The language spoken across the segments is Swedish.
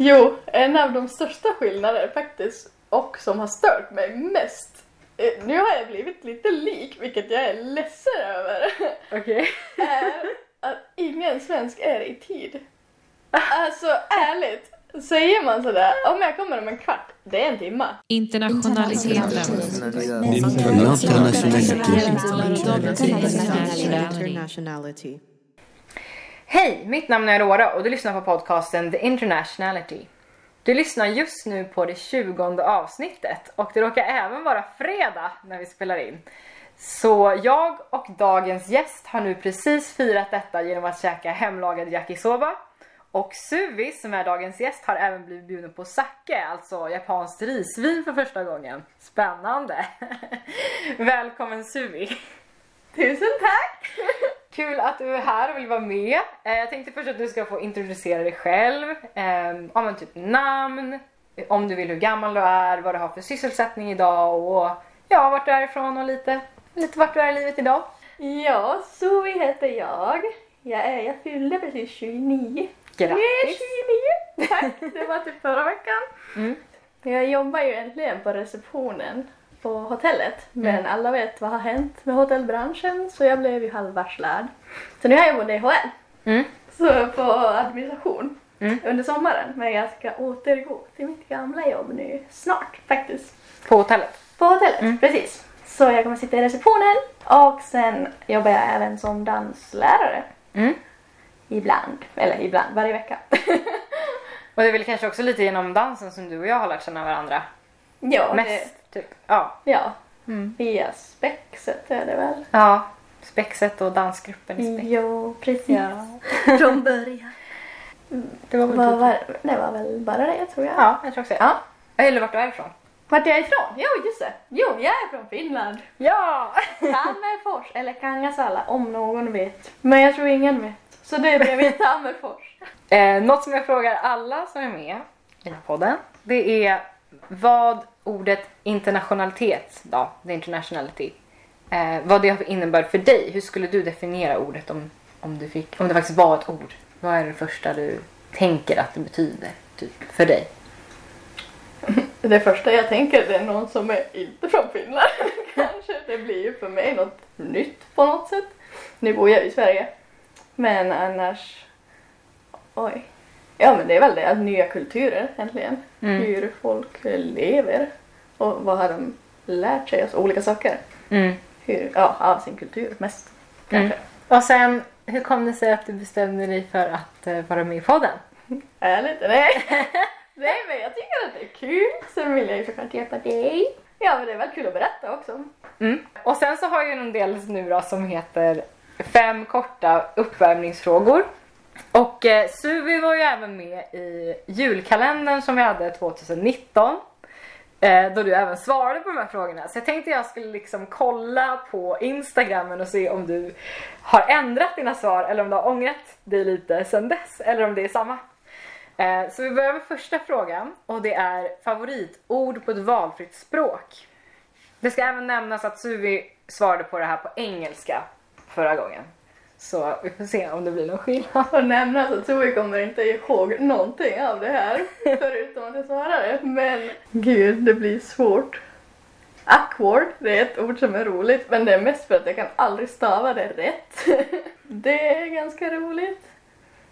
Jo, en av de största skillnaderna faktiskt och som har stört mig mest eh, nu har jag blivit lite lik, vilket jag är ledsen över, Okej. är att ingen svensk är i tid. Alltså ärligt, säger man sådär, om jag kommer om en kvart, det är en timma. Internationaliteten. Internationality. Hej, mitt namn är Aurora och du lyssnar på podcasten The Internationality. Du lyssnar just nu på det 20 avsnittet och det råkar även vara fredag när vi spelar in. Så jag och dagens gäst har nu precis firat detta genom att käka hemlagad yakisoba. Och Suvi som är dagens gäst har även blivit bjuden på sake, alltså japanskt risvin för första gången. Spännande! Välkommen Suvi! Tusen tack! Kul att du är här och vill vara med. Eh, Jag tänkte först att du ska få introducera dig själv. Eh, ja men typ namn, om du vill hur gammal du är, vad du har för sysselsättning idag och ja, vart du är ifrån och lite, lite vart du är i livet idag. Ja, Zoe heter jag. Jag, är, jag fyllde precis 29. Jag är Grattis! 29! Tack! Det var typ förra veckan. Mm. Jag jobbar ju äntligen på receptionen på hotellet. Men alla vet vad har hänt med hotellbranschen så jag blev ju halvvarslad. Så nu har jag jobbat i DHL. Mm. Så på administration Mm. under sommaren. Men jag ska återgå till mitt gamla jobb nu snart faktiskt. På hotellet. På hotellet, precis. Så jag kommer sitta i receptionen och sen jobbar jag även som danslärare. Mm. Ibland, eller ibland, varje vecka. Och det är väl kanske också lite genom dansen som du och jag har lärt känna varandra. ja, Mest, typ. Ja. Ja. Via spexet är det väl? ja. Spexet och dansgruppen i Spex. Jo, precis. Ja. Från början. Det var väl Vad typ. var, det var väl bara det tror jag. Ja, jag tror också. Ja. Eller vart du är ifrån. Vart är jag ifrån? Jo, just det. Jo, jag är från Finland. Ja! Tammerfors, eller Kangasala om någon vet. Men jag tror ingen vet. Så det är bredvid Tammerfors. Eh, något som jag frågar alla som är med i den här podden, det är vad ordet internationalitet, då, the internationality, eh, vad det innebär för för dig. Hur skulle du definiera ordet om, om, du fick, om det faktiskt var ett ord? Vad är det första du tänker att det betyder typ, för dig? Det första jag tänker det är någon som är inte från Finland. Kanske. Det blir ju för mig något nytt på något sätt. Nu bor jag i Sverige. Men annars... Oj. Ja men det är väl det, att nya kulturer egentligen. Mm. Hur folk lever. Och vad har de lärt sig? Alltså olika saker. Mm. Hur, ja, av sin kultur mest. Kanske. Och sen, hur kom det sig att du bestämde dig för att eh, vara med i podden? Ärligt? Nej. Nej men jag tycker att det är kul. Sen vill jag ju såklart hjälpa dig. Ja men det är väl kul att berätta också. Mm. Och sen så har jag ju en del nu då som heter fem korta uppvärmningsfrågor. Och eh, Suvi var ju även med i julkalendern som vi hade 2019. Eh, då du även svarade på de här frågorna. Så jag tänkte jag skulle liksom kolla på instagrammen och se om du har ändrat dina svar eller om du har ångrat dig lite sen dess. Eller om det är samma. Eh, så vi börjar med första frågan och det är favoritord på ett valfritt språk. Det ska även nämnas att Suvi svarade på det här på engelska förra gången. Så vi får se om det blir någon skillnad. Och nämna så Zoe kommer inte ihåg någonting av det här. Förutom att jag svarade. Men gud, det blir svårt. Awkward, det är ett ord som är roligt. Men det är mest för att jag kan aldrig stava det rätt. Det är ganska roligt.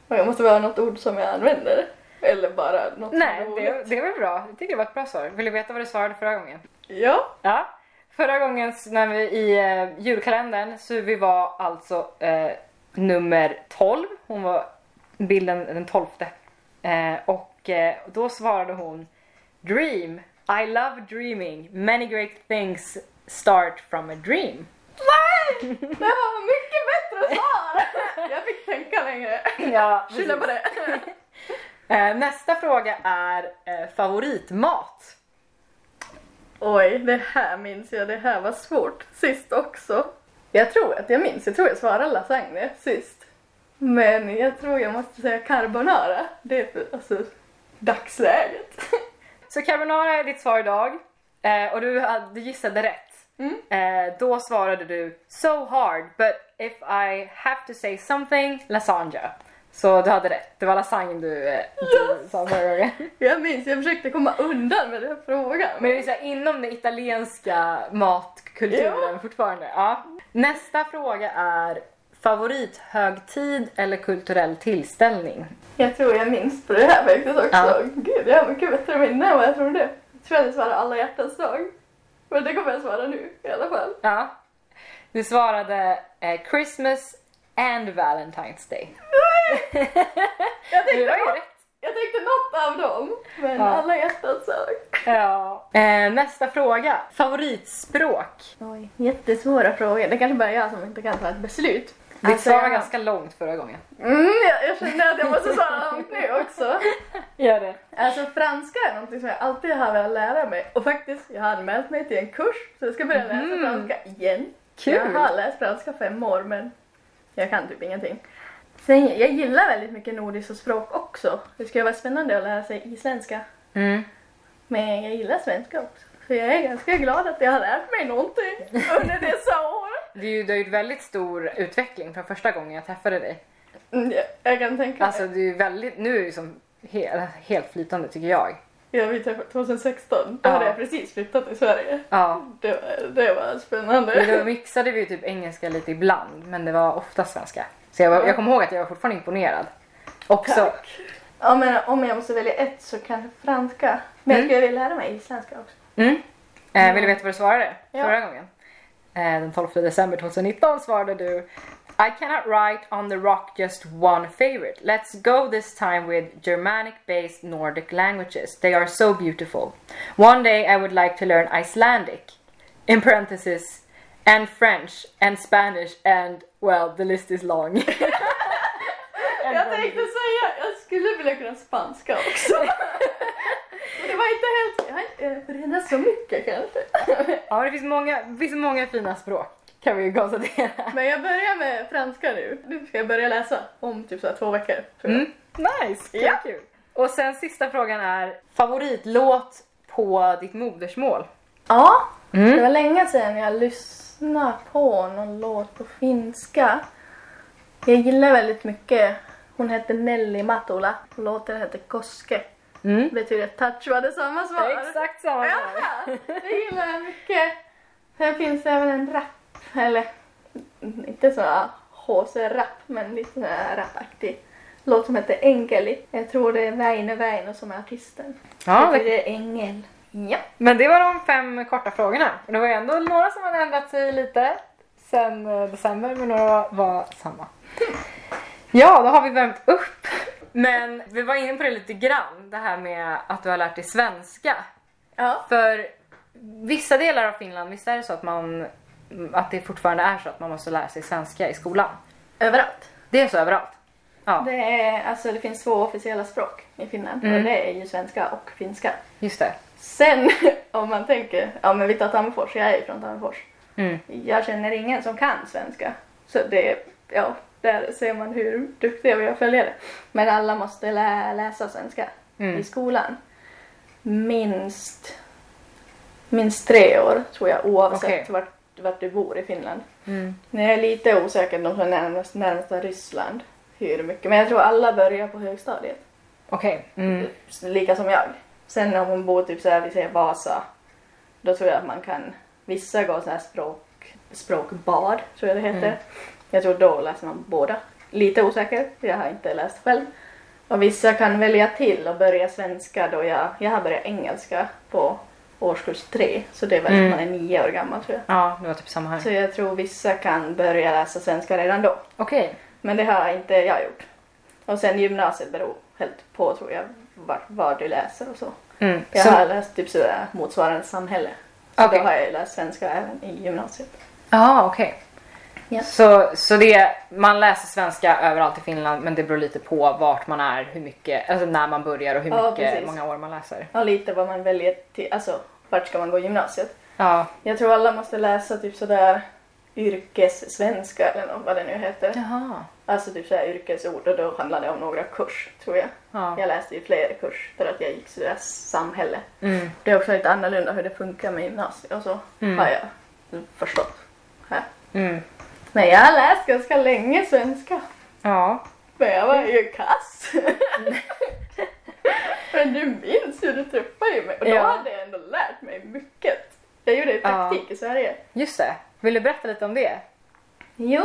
Och jag måste vara något ord som jag använder. Eller bara något som är Nej, roligt. det, det var bra. Jag tycker det var ett bra svar. Vill du veta vad du svarade förra gången? Ja, Ja. Förra gången när vi i eh, julkalendern, Suvi var alltså eh, nummer 12. Hon var bilden den 12. Eh, och eh, då svarade hon Dream. I love dreaming. Many great things start from a dream. nej! Det var mycket bättre svar! Jag fick tänka längre. Ja, Skylla på det. Eh, nästa fråga är eh, favoritmat. Oj, det här minns jag. Det här var svårt sist också. Jag tror att jag minns. Jag tror jag svarade lasagne sist. Men jag tror jag måste säga carbonara. Det är för alltså, dagsläget. Så carbonara är ditt svar idag. Eh, och du, hade- du gissade rätt. Eh, då svarade du So hard but if I have to say something, lasagna. Så du hade rätt, det var lasagne du, eh, du sa förra gången. Jag minns, jag försökte komma undan med den frågan. Men det är här, inom den italienska matkulturen Ja. fortfarande. Ja. Nästa fråga är favorithögtid eller kulturell tillställning? Jag tror jag minns på det här faktiskt också. Ja. Gud, jag har mycket bättre minne än vad jag trodde. Jag tror jag svarade alla hjärtans dag. Men det kommer jag svara nu i alla fall. Ja. Du svarade eh, Christmas and Valentine's Day. Jag Det tänkte, rätt. jag tänkte något av dem. Men Ja. alla hjärtans dag. Ja. Eh, nästa fråga. Favoritspråk? Oj, jättesvåra frågor. Det kanske bara är jag som inte kan ta ett beslut. Ditt Alltså, svar var jag- ganska långt förra gången. Mm, jag, jag känner att jag måste svara långt nu också. Gör det. Alltså franska är någonting som jag alltid har velat lära mig. Och faktiskt, jag har anmält mig till en kurs så jag ska börja läsa Mhm. franska igen. Kul. Jag har läst franska fem år men jag kan typ ingenting. Sen, jag gillar väldigt mycket nordiska språk också. Det skulle vara spännande att lära sig isländska. Mm. Men jag gillar svenska också. Så jag är ganska glad att jag har lärt mig någonting under dessa år. Ju, det är ju väldigt stor utveckling från första gången jag träffade dig. Mm, jag, jag kan tänka mig. Alltså det är väldigt, nu är det som helt, helt flytande tycker jag. Ja, vi träffades 2016. Då Ja. hade jag precis flyttat till Sverige. Ja. Det var, det var spännande. Men då mixade vi typ engelska lite ibland men det var ofta svenska. Så jag, var, jag kommer ihåg att jag var fortfarande imponerad. Också. Tack. Ja, men om jag måste välja ett så kanske franska. Men jag Mm. skulle vilja lära mig isländska också. Mm. Eh, vill du veta vad du svarade Ja. förra gången? Eh, den 12 december 2019 svarade du I cannot write on the rock just one favorite. Let's go this time with Germanic based Nordic languages. They are so beautiful. One day I would like to learn Icelandic. In parentheses and French and Spanish and well the list is long. Jag tänkte säga, jag skulle vilja kunna spanska också. Men det var inte helt, jag har inte så mycket kanske. ja det finns många, det finns många fina språk kan vi ju konstatera. Men jag börjar med franska nu. Nu ska jag börja läsa om typ så två veckor. tror jag. Mm. Nice, kul, Ja. kul. Och sen sista frågan är favoritlåt på ditt modersmål? Ja, det Mm. var länge sedan jag lyssnade på någon låt på finska. Jag gillar väldigt mycket, hon hette Nelly Matula och låten hette Koske. Mm. Betyder touch var det samma svar. Exakt samma svar. Ja, det gillar jag mycket. Sen finns det även en rap, eller inte så HC-rap, men lite så här rapaktig låt som heter Enkeli. Jag tror det är Väinö Väinö som är artisten. Ja, det det, betyder ängel. Ja. men det var de fem korta frågorna. Och det var ju ändå några som hade ändrat sig lite sen eh, december, men några var samma. Ja, då har vi värmt upp. Men vi var inne på det lite grann, det här med att du har lärt dig svenska. Ja. För vissa delar av Finland, visst är det så att man att det fortfarande är så att man måste lära sig svenska i skolan? Överallt. Det är så överallt? Ja, Det, är, alltså, det finns två officiella språk i Finland Mm. och det är ju svenska och finska. just det. Sen om man tänker, ja men vi tar Tammerfors, jag är ju från Tammerfors. Mm. Jag känner ingen som kan svenska. Så det, ja, där ser man hur duktiga vi är följare. Men alla måste lä- läsa svenska Mm. i skolan. Minst, minst tre år tror jag oavsett Okej. vart, vart du bor i Finland. Mm. Jag är lite osäker de som är närmast, närmast Ryssland hur mycket. Men jag tror alla börjar på högstadiet. Okej. Mm. Lika som jag. Sen om man bor typ såhär, vi säger Vasa. Då tror jag att man kan, vissa går sån här språk, språkbad tror jag det heter. Mm. Jag tror då läser man båda. Lite osäker, jag har inte läst själv. Och vissa kan välja till och börja svenska då jag, jag har börjat engelska på årskurs tre. Så det är väl Mm. man är nio år gammal tror jag. Ja, det var typ samma här. Så jag tror vissa kan börja läsa svenska redan då. Okej. Men det har inte jag gjort. Och sen gymnasiet beror helt på tror jag var, vad du läser och så. Mm. Jag Så- har läst typ sådär motsvarande samhälle. Så Okej. då har jag läst svenska även i gymnasiet. Ja, okej. Ja. Så, så det, man läser svenska överallt i Finland men det beror lite på vart man är, hur mycket, alltså när man börjar och hur Ja, mycket, precis. många år man läser. Och lite vad man väljer till, alltså vart ska man gå gymnasiet. Ja. Jag tror alla måste läsa typ sådär yrkessvenska eller nå- vad det nu heter. Jaha. Alltså typ sådär yrkesord och då handlar det om några kurs tror jag. Ja. Jag läste ju flera kurs för att jag gick sådär samhälle. Mm. Det är också lite annorlunda hur det funkar med gymnasiet och så Mm. har jag förstått här. Mm. Men jag har läst ganska länge svenska. Ja. Men jag var ju kass. Men du minns ju, du träffade mig och då Ja. hade jag ändå lärt mig mycket. Jag gjorde praktik i Sverige. Just det. Vill du berätta lite om det? Jo,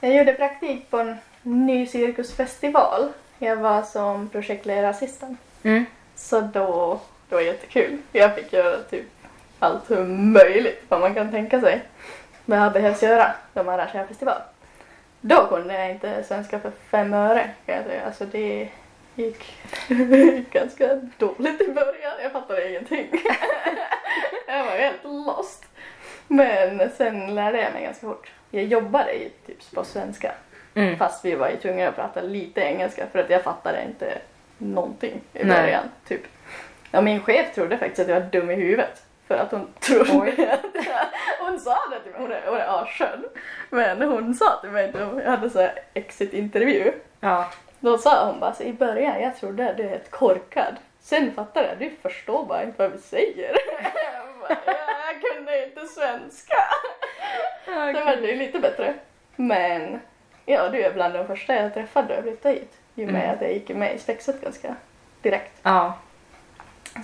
jag gjorde praktik på en ny cirkusfestival. Jag var som projektledarassistent. Mm. Så då, det var jättekul. Jag fick göra typ allt möjligt vad man kan tänka sig. Vad jag behövs göra när man arrangerar festival. Då kunde jag inte svenska för fem öre kan jag säga. Alltså det gick, ganska dåligt i början. Jag fattade ingenting. jag var helt lost. Men sen lärde jag mig ganska fort. Jag jobbade ju typ på svenska. Mm. Fast vi var ju tvungna att prata lite engelska för att jag fattade inte någonting i Nej. början. Typ. Ja, min chef trodde faktiskt att jag var dum i huvudet. För att hon trodde Oj. att Hon sa det till mig, hon är, hon är asskön. Men hon sa till mig, då jag hade så här exit-intervju. Ja. Då sa hon bara så i början, jag trodde att du är helt korkad. Sen fattade jag, du förstår bara inte vad vi säger. Jag, bara, "Ja, jag kunde inte svenska. Sen var det ju lite bättre. Men ja, du är bland de första jag träffade jag flyttade hit. I och med Mm. att jag gick med i spexet ganska direkt. Ja.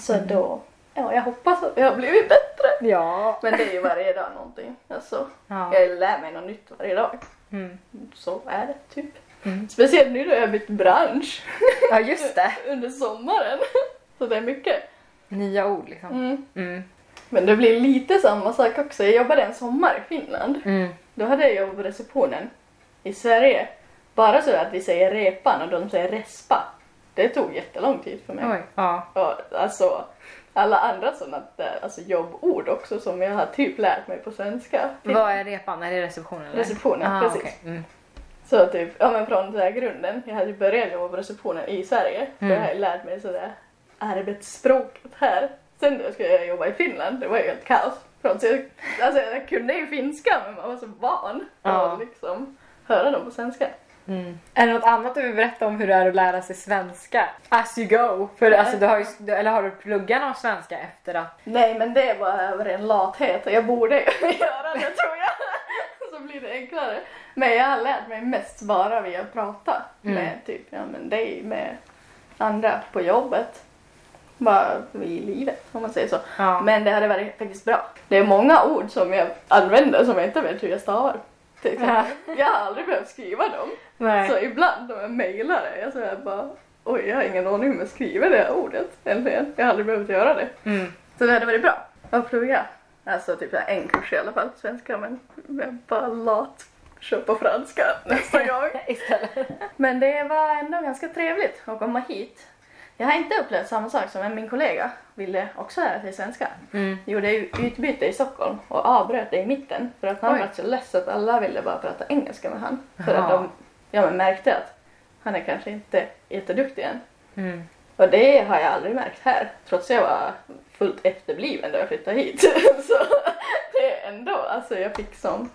Så då, ja jag hoppas att jag har blivit bättre. Ja. Men det är ju varje dag någonting. Alltså, Ja. jag lär mig något nytt varje dag. Mm. Så är det typ. Mm. Speciellt nu då jag bytt bransch ja, just det. under sommaren. Så det är mycket. Nya ord liksom. Mm. Mm. Men det blir lite samma sak också. Jag jobbade en sommar i Finland. Mm. Då hade jag jobbat på receptionen i Sverige. Bara så att vi säger repan och de säger respa. Det tog jättelång tid för mig. Oj. Ja. Och alltså alla andra sådana där, alltså jobbord också som jag har typ lärt mig på svenska. Vad är repan? Är det receptionen? Eller? Receptionen, ah, precis. okej. Mm. Så typ, ja men från så här grunden, jag hade ju börjat jobba på receptionen i Sverige. Då Mm. jag lärt mig sådär arbetsspråket här. Sen då skulle jag jobba i Finland, det var ju helt kaos. Så jag, alltså jag kunde ju finska men man var så van Ja. att liksom höra dem på svenska. Mm. Är det något annat du vill berätta om hur det är att lära sig svenska? As you go. För alltså, du har ju, eller har du pluggat någon svenska efter att... Nej men det var över en lathet och jag borde göra det tror jag. Så blir det enklare. Men jag har lärt mig mest bara via att prata Mm. med typ, ja men dig, med andra på jobbet. Bara i livet om man säger så. Ja. Men det hade varit faktiskt bra. Det är många ord som jag använder som jag inte vet hur jag stavar. Till exempel. Jag har aldrig behövt skriva dem. Nej. Så ibland om jag mejlar det, jag säger bara oj jag har ingen aning hur jag skriver det här ordet egentligen. Jag har aldrig behövt göra det. Mm. Så det hade varit bra att plugga. Alltså typ en kurs i alla fall, svenska men jag bara lat. Kör på franska nästa gång. Istället. Men det var ändå ganska trevligt att komma hit. Jag har inte upplevt samma sak som min kollega ville också lära sig svenska. Mm. Gjorde utbyte i Stockholm och avbröt det i mitten för att han Oj. var så less att alla ville bara prata engelska med han. För Jaha. att de ja, men märkte att han är kanske inte jätteduktig än. Mm. Och det har jag aldrig märkt här, trots att jag var fullt efterbliven då jag flyttade hit. så det är ändå, alltså jag fick som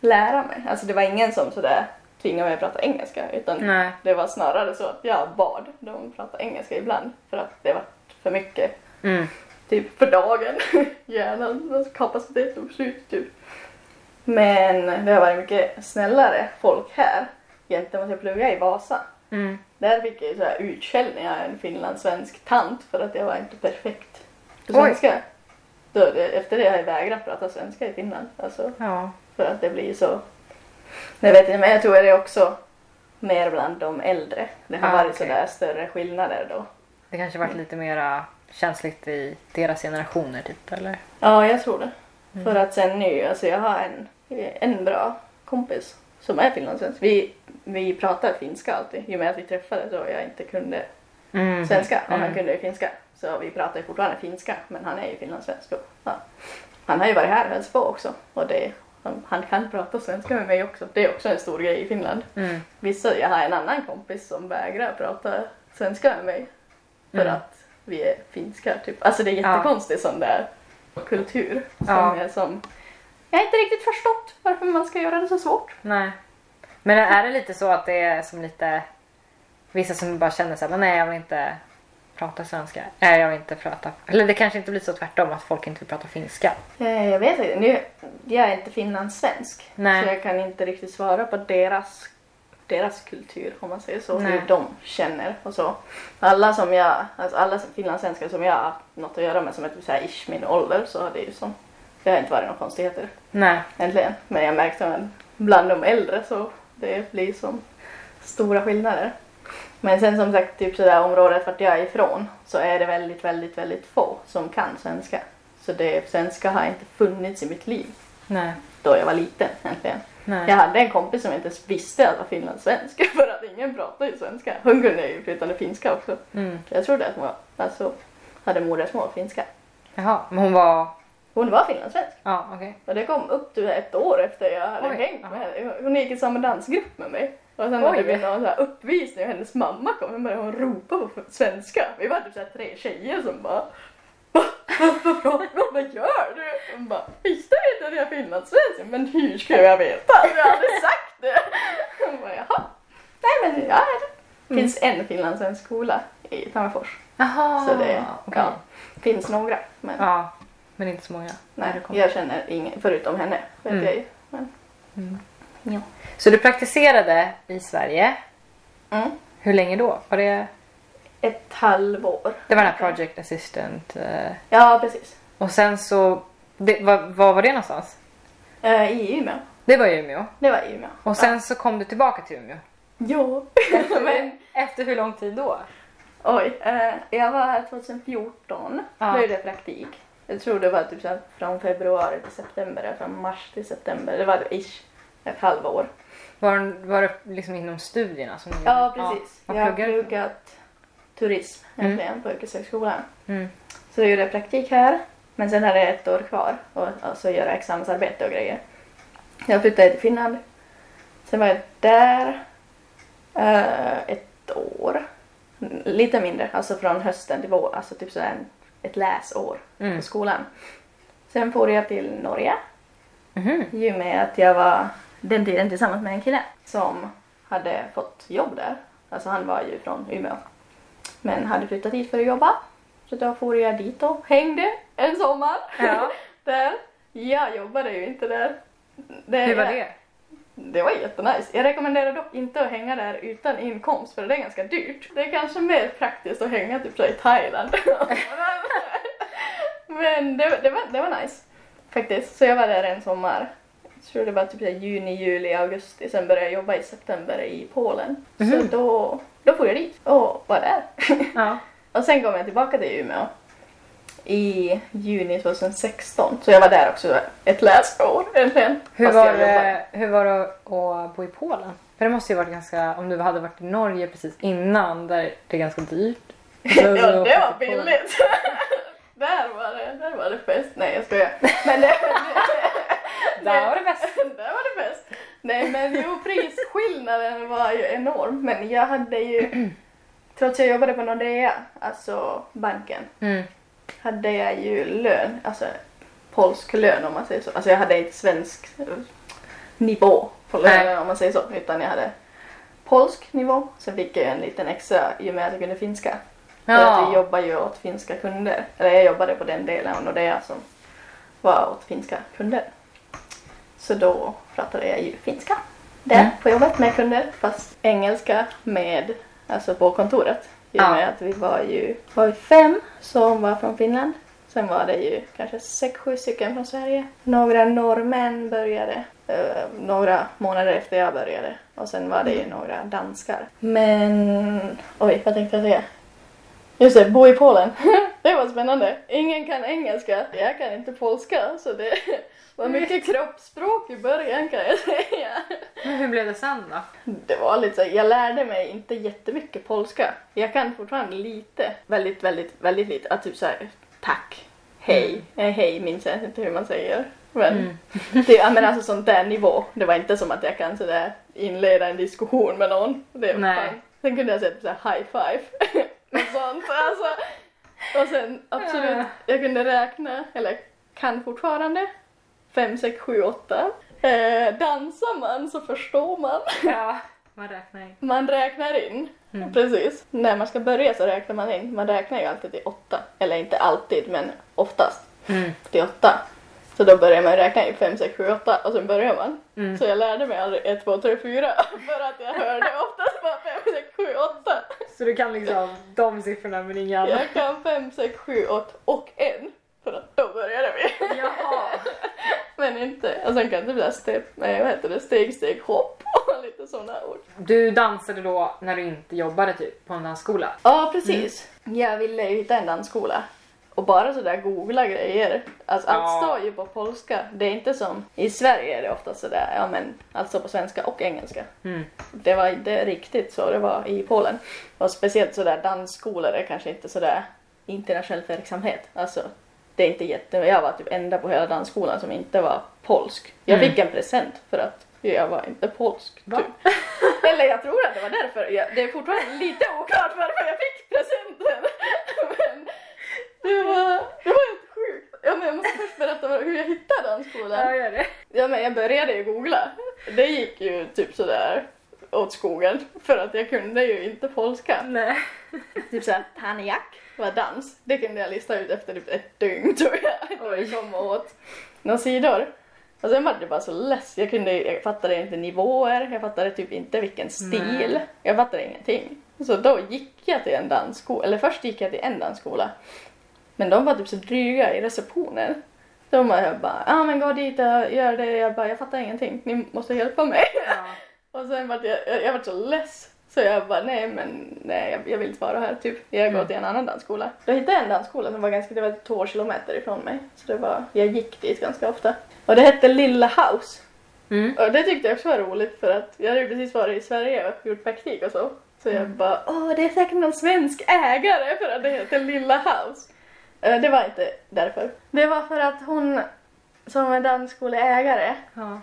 lära mig. Alltså det var ingen som sådär tvingade mig att prata engelska utan Nej. det var snarare så att jag bad dem prata engelska ibland för att det var för mycket Mm. typ för dagen. Hjärnan kapacitet tog slut typ. Men det har varit mycket snällare folk här gentemot jag pluggade i Vasa. Mm. Där fick jag ju så här utskällning av en finlandssvensk tant för att jag var inte perfekt på Oj. svenska. Då, efter det har jag vägrat prata svenska i Finland. Alltså, Ja. för att det blir så... Jag vet inte, men jag tror det är också mer bland de äldre. Det har Ah, varit okej. sådär större skillnader då. Det kanske varit lite mera känsligt i deras generationer typ eller? Ja, jag tror det. Mm. För att sen nu, alltså jag har en, en bra kompis som är finlandssvensk. Vi, vi pratar finska alltid. I och med att vi träffades och jag inte kunde Mm. svenska och han Mm. kunde ju finska. Så vi pratar ju fortfarande finska men han är ju finlandssvensk. och, Ja. Han har ju varit här och hälsat på också och det, han, han kan prata svenska med mig också. Det är också en stor grej i Finland. Mm. Vissa, jag har en annan kompis som vägrar prata svenska med mig för Mm. att vi är finska typ. Alltså det är Ja. jättekonstig sån där kultur som Ja. är som jag har inte riktigt förstått varför man ska göra det så svårt. Nej. Men är det lite så att det är som lite vissa som bara känner så här, "Men nej jag vill inte prata svenska. Nej jag vill inte prata. Eller det kanske inte blir så tvärtom att folk inte vill prata finska. Jag vet inte, nu, jag är inte finlandssvensk Nej. så jag kan inte riktigt svara på deras deras kultur om man säger så, Nej. hur de känner och så. Alla som jag, alltså alla finlandssvenskar som jag har något att göra med som är typ såhär ish min ålder så har det ju som, det har inte varit några konstigheter Nej. egentligen. Men jag märkte att bland de äldre så det blir som stora skillnader. Men sen som sagt, typ sådär området vart jag är ifrån så är det väldigt, väldigt, väldigt få som kan svenska. Så det, svenska har inte funnits i mitt liv Nej. då jag var liten egentligen. Nej. Jag hade en kompis som inte ens visste att jag var finlandssvensk för att ingen pratade ju svenska. Hon kunde ju flytande finska också. Mm. Jag trodde att hon var, alltså, hade modersmål finska. Jaha, men hon var... Hon var finlandssvensk. Ja, okej. Och det kom upp till ett år efter jag hade Oj, hängt med henne. Hon gick i samma dansgrupp med mig. Och sen hade Oj. vi någon så här uppvisning och hennes mamma kom och började hon ropa på svenska. Vi var typ så här tre tjejer som bara "Va? Vad pratar du om? Vad gör du? Hon bara Visste du inte att jag är finlandssvensk? Men hur skulle jag veta? Jag har aldrig sagt det. Hon bara jaha. Nej men ja, det finns en finlandssvensk skola i Tammerfors. Jaha, Så det okej. ja, finns några. Men Ja, men inte så många. nej, jag känner ingen förutom henne. Vet Mm. jag ju. Men, Mm. Ja. Så du praktiserade i Sverige. Mm. Hur länge då? Var det... Ett halvår. Det var den här Project Assistant. eh, Ja, precis. Och sen så... Det, var, var var det någonstans? Eh, I Umeå. Det var i Umeå. Det var i Umeå. Och sen så kom du tillbaka till Umeå. Ja. Men Efter hur lång tid då? oj, eh, jag var här 2014. Ja. Då gjorde jag praktik. Jag tror det var typ så från februari till september, från mars till september. Det var ish ett halvår. Var, var det liksom inom studierna? Som Ja, precis. vad jag har pluggar pluggat turism egentligen på yrkeshögskolan. Mm. Så jag gjorde praktik här. Men sen hade jag ett år kvar och, och så göra examensarbete och grejer. Jag flyttade till Finland. Sen var jag där eh, ett år. Mm, Lite mindre, alltså från hösten till vår, alltså typ sådär ett läsår Mm. på skolan. Sen for jag till Norge Mhm. i och med att jag var den tiden tillsammans med en kille som hade fått jobb där. Alltså han var ju från Umeå. Men hade flyttat hit för att jobba. Så då for jag dit och hängde en sommar. Ja. där. Jag jobbade ju inte där. Det, Hur var det? Det var jättenice. Jag rekommenderar dock inte att hänga där utan inkomst för det är ganska dyrt. Det är kanske mer praktiskt att hänga typ i Thailand. Men det, det, var, det var nice. Faktiskt. Så jag var där en sommar. Jag tror det var typ så juni, juli, augusti. Sen började jag jobba i september i Polen. Så Mhm. då, då får jag dit och var där. Ja. och sen kom jag tillbaka till Umeå i juni 2016. Så jag var där också ett läsår egentligen. Hur, var det, hur var det att bo i Polen? För det måste ju varit ganska, om du hade varit i Norge precis innan där det är ganska dyrt. Så ja, det var billigt. där var det, där var det fest. Nej, jag skojar. Men det, Där var det bäst. där var det bäst. Nej, men jo, prisskillnaden var ju enorm. Men jag hade ju, trots jag jobbade på Nordea, alltså banken, Mm. hade jag ju lön, alltså polsk lön om man säger så. Alltså jag hade inte svensk eh, nivå på lönen om man säger så, utan jag hade polsk nivå. Sen fick jag en liten extra i och med att jag kunde finska. För att vi jobbar ju åt finska kunder. Eller jag jobbade på den delen av Nordea som var åt finska kunder. Så då pratade jag ju finska där Mm. på jobbet med kunder. Fast engelska med, alltså på kontoret. I och med att vi var ju var vi fem som var från Finland. Sen var det ju kanske sex, sju stycken från Sverige. Några norrmän började eh, några månader efter jag började. Och sen var det ju några danskar. Men, oj vad tänkte jag säga? Just det, bo i Polen. det var spännande. Ingen kan engelska, jag kan inte polska så det var mycket kroppsspråk i början kan jag säga. Men hur blev det sen då? Det var lite så, jag lärde mig inte jättemycket polska. Jag kan fortfarande lite, väldigt, väldigt, väldigt lite. Att typ såhär, tack, hej. Eh, hej minns jag inte hur man säger. Men, Mm. det, ja, men alltså sånt där nivå. Det var inte som att jag kan sådär inleda en diskussion med någon. Det, Nej. fan. Sen kunde jag säga typ high five. och sånt. Alltså. Och sen absolut, Ja. jag kunde räkna, eller kan fortfarande. Fem, sex, sju, åtta. Eh, dansar man så förstår man. Ja, man räknar in. Man räknar in. Mm. Precis. När man ska börja så räknar man in. Man räknar ju alltid till åtta. Eller inte alltid, men oftast Mm. till åtta. Så då börjar man räkna i 5, 6, 7, 8 och sen börjar man. Mm. Så jag lärde mig aldrig 1, 2, 3, 4 för att jag hörde oftast bara 5, 6, 7, 8. Så du kan liksom de siffrorna men inga andra? Jag kan 5, 6, 7, 8 och 1 för att då började vi. Jaha. Men inte, och sen kan det bli steg, nej, vad heter det, steg, steg, hopp och lite sådana ord. Du dansade då när du inte jobbade typ på en dansskola? Ja, precis. Jag ville hitta en dansskola. Och bara sådär googla grejer. Alltså allt Ja. står ju på polska. Det är inte som i Sverige är det ofta sådär, ja men allt står på svenska och engelska. Mm. Det var inte riktigt så det var i Polen. Och speciellt sådär dansskolor är kanske inte sådär internationell verksamhet. Alltså det är inte jätte... Jag var typ enda på hela dansskolan som inte var polsk. Jag Mm. fick en present för att jag var inte polsk. Va? Typ. Eller jag tror att det var därför. Jag, det är fortfarande lite oklart varför jag fick presenten. Men det var, det var helt sjukt. Ja, men jag måste först berätta hur jag hittade dansskolan. Ja, gör det. Ja men jag började ju googla. Det gick ju typ sådär åt skogen för att jag kunde ju inte polska. Nej. Typ såhär tanjak var dans. Det kunde jag lista ut efter typ ett dygn tror jag. Jag kom åt några sidor. Och sen var det bara så less. Jag, kunde, jag fattade inte nivåer, jag fattade typ inte vilken stil. Nej. Jag fattade ingenting. Så då gick jag till en dansskola, eller först gick jag till en dansskola. Men de var typ så dryga i receptionen. De var jag bara, ja ah, men gå dit och gör det. Jag bara, jag fattar ingenting. Ni måste hjälpa mig. Ja. Och sen var jag, jag, jag var så less. Så jag bara, nej men nej jag, jag vill inte vara här typ. Jag går Mm. till en annan dansskola. Då hittade jag en dansskola som var ganska, det var två kilometer ifrån mig. Så det var, jag gick dit ganska ofta. Och det hette Lilla House. Mm. Och det tyckte jag också var roligt för att jag hade ju precis varit i Sverige och gjort praktik och så. Så jag Mm. bara, åh det är säkert någon svensk ägare för att det heter Lilla House. Eh, Det var inte därför. Det var för att hon som är dansskoleägare, Ja.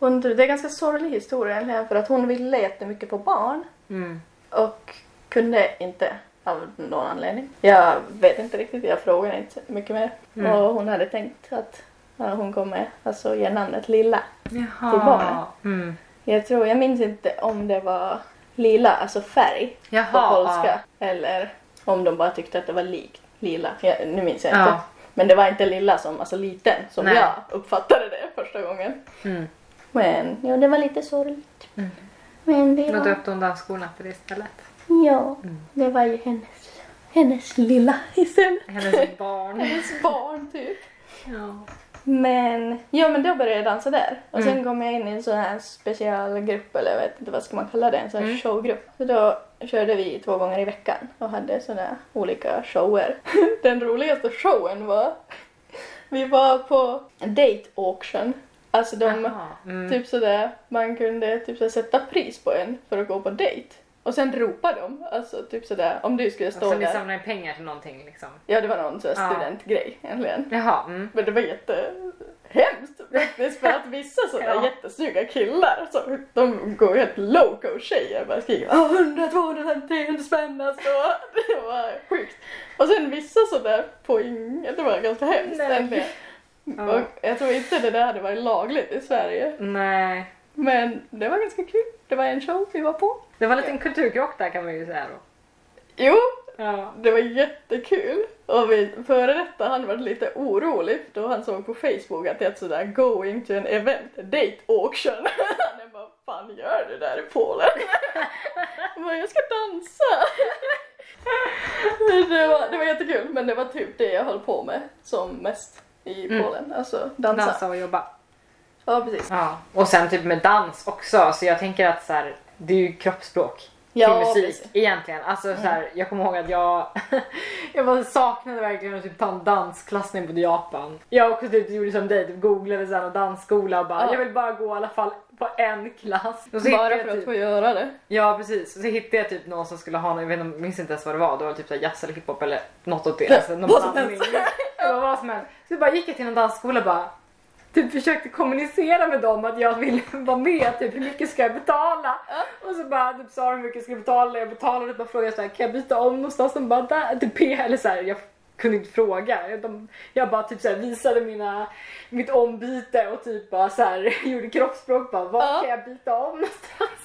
Hon, det är en ganska sorglig historia egentligen för att hon ville jättemycket på barn Mm. och kunde inte av någon anledning. Jag vet inte riktigt, jag frågade inte mycket mer. Mm. Och hon hade tänkt att ja, hon kommer alltså ge namnet Lilla. Jaha. Till barnen. Mm. Jag tror, jag minns inte om det var lila, alltså färg på Jaha. polska. Eller om de bara tyckte att det var likt lila. Jag, nu minns jag inte. Ja. Men det var inte lilla som, alltså liten, som Nej. jag uppfattade det första gången. Mm. Men jo, det var lite sorgligt. Mm. Men Då var, döpte hon dansskolan för det istället. ja, Mm. det var ju hennes, hennes lilla istället. Hennes barn. Hennes barn typ. Ja. Men, ja men då började jag dansa där. Och sen Mm. kom jag in i en sån här specialgrupp eller jag vet inte vad ska man kalla det, en sån här Mm. showgrupp. Så då körde vi två gånger i veckan och hade såna olika shower. Den roligaste showen var, vi var på date auction. Alltså de, Jaha. Mm. typ sådär, man kunde typ så sätta pris på en för att gå på dejt. Och sen ropade de, alltså typ sådär, om du skulle stå Så ni där. samlar in pengar till någonting liksom? Ja det var någon sån Ja. studentgrej egentligen. Jaha. Mm. Men det var jättehemskt faktiskt för att vissa sådana Ja. jättesnygga killar så de går helt loco tjejer bara skriker "Åh, 100, 250, 300 spänn alltså. Det var sjukt. Och sen vissa sådär inget, det var ganska hemskt egentligen. Ja. Och jag tror inte det där hade varit lagligt i Sverige. Nej. Men det var ganska kul. Det var en show vi var på. Det var en liten kulturkrock där kan man ju säga då. Jo, Ja. Det var jättekul. Och vi, före detta han var lite orolig då han såg på Facebook att det är ett sådär going to an event, date auction. Han är bara, fan gör du där i Polen? Bara, jag ska dansa. Men det, var, det var jättekul men det var typ det jag höll på med som mest i Mm. Polen. Alltså dansa. Dansa och jobba. Ja precis. Ja. Och sen typ med dans också. Så jag tänker att så här, det är ju kroppsspråk till Ja, musik precis. egentligen. Alltså så här, jag kommer ihåg att jag, jag bara saknade verkligen att typ ta en dansklass när jag bodde i Japan. Jag också typ gjorde som dig, typ googlade så här dansskola och bara Ja. jag vill bara gå i alla fall på en klass. Bara hittade jag för att typ, få göra det. Ja precis, och så hittade jag typ någon som skulle ha någon, jag vet inte, minns inte ens vad det var, det var typ så här jazz eller hiphop eller något åt det. Alltså, någon Vad som helst. Det var vad som helst. Så bara gick jag till någon dansskola och bara typ försökte kommunicera med dem att jag ville vara med, typ hur mycket ska jag betala? Och så bara typ sa de hur mycket jag skulle betala, jag betalade, bara frågade så här, kan jag byta om någonstans? De bara där, typ eller så här, jag kunde inte fråga. De, jag bara typ så här, visade mina, mitt ombyte och typ bara så här, gjorde kroppsspråk bara, Ja. kan jag byta om någonstans?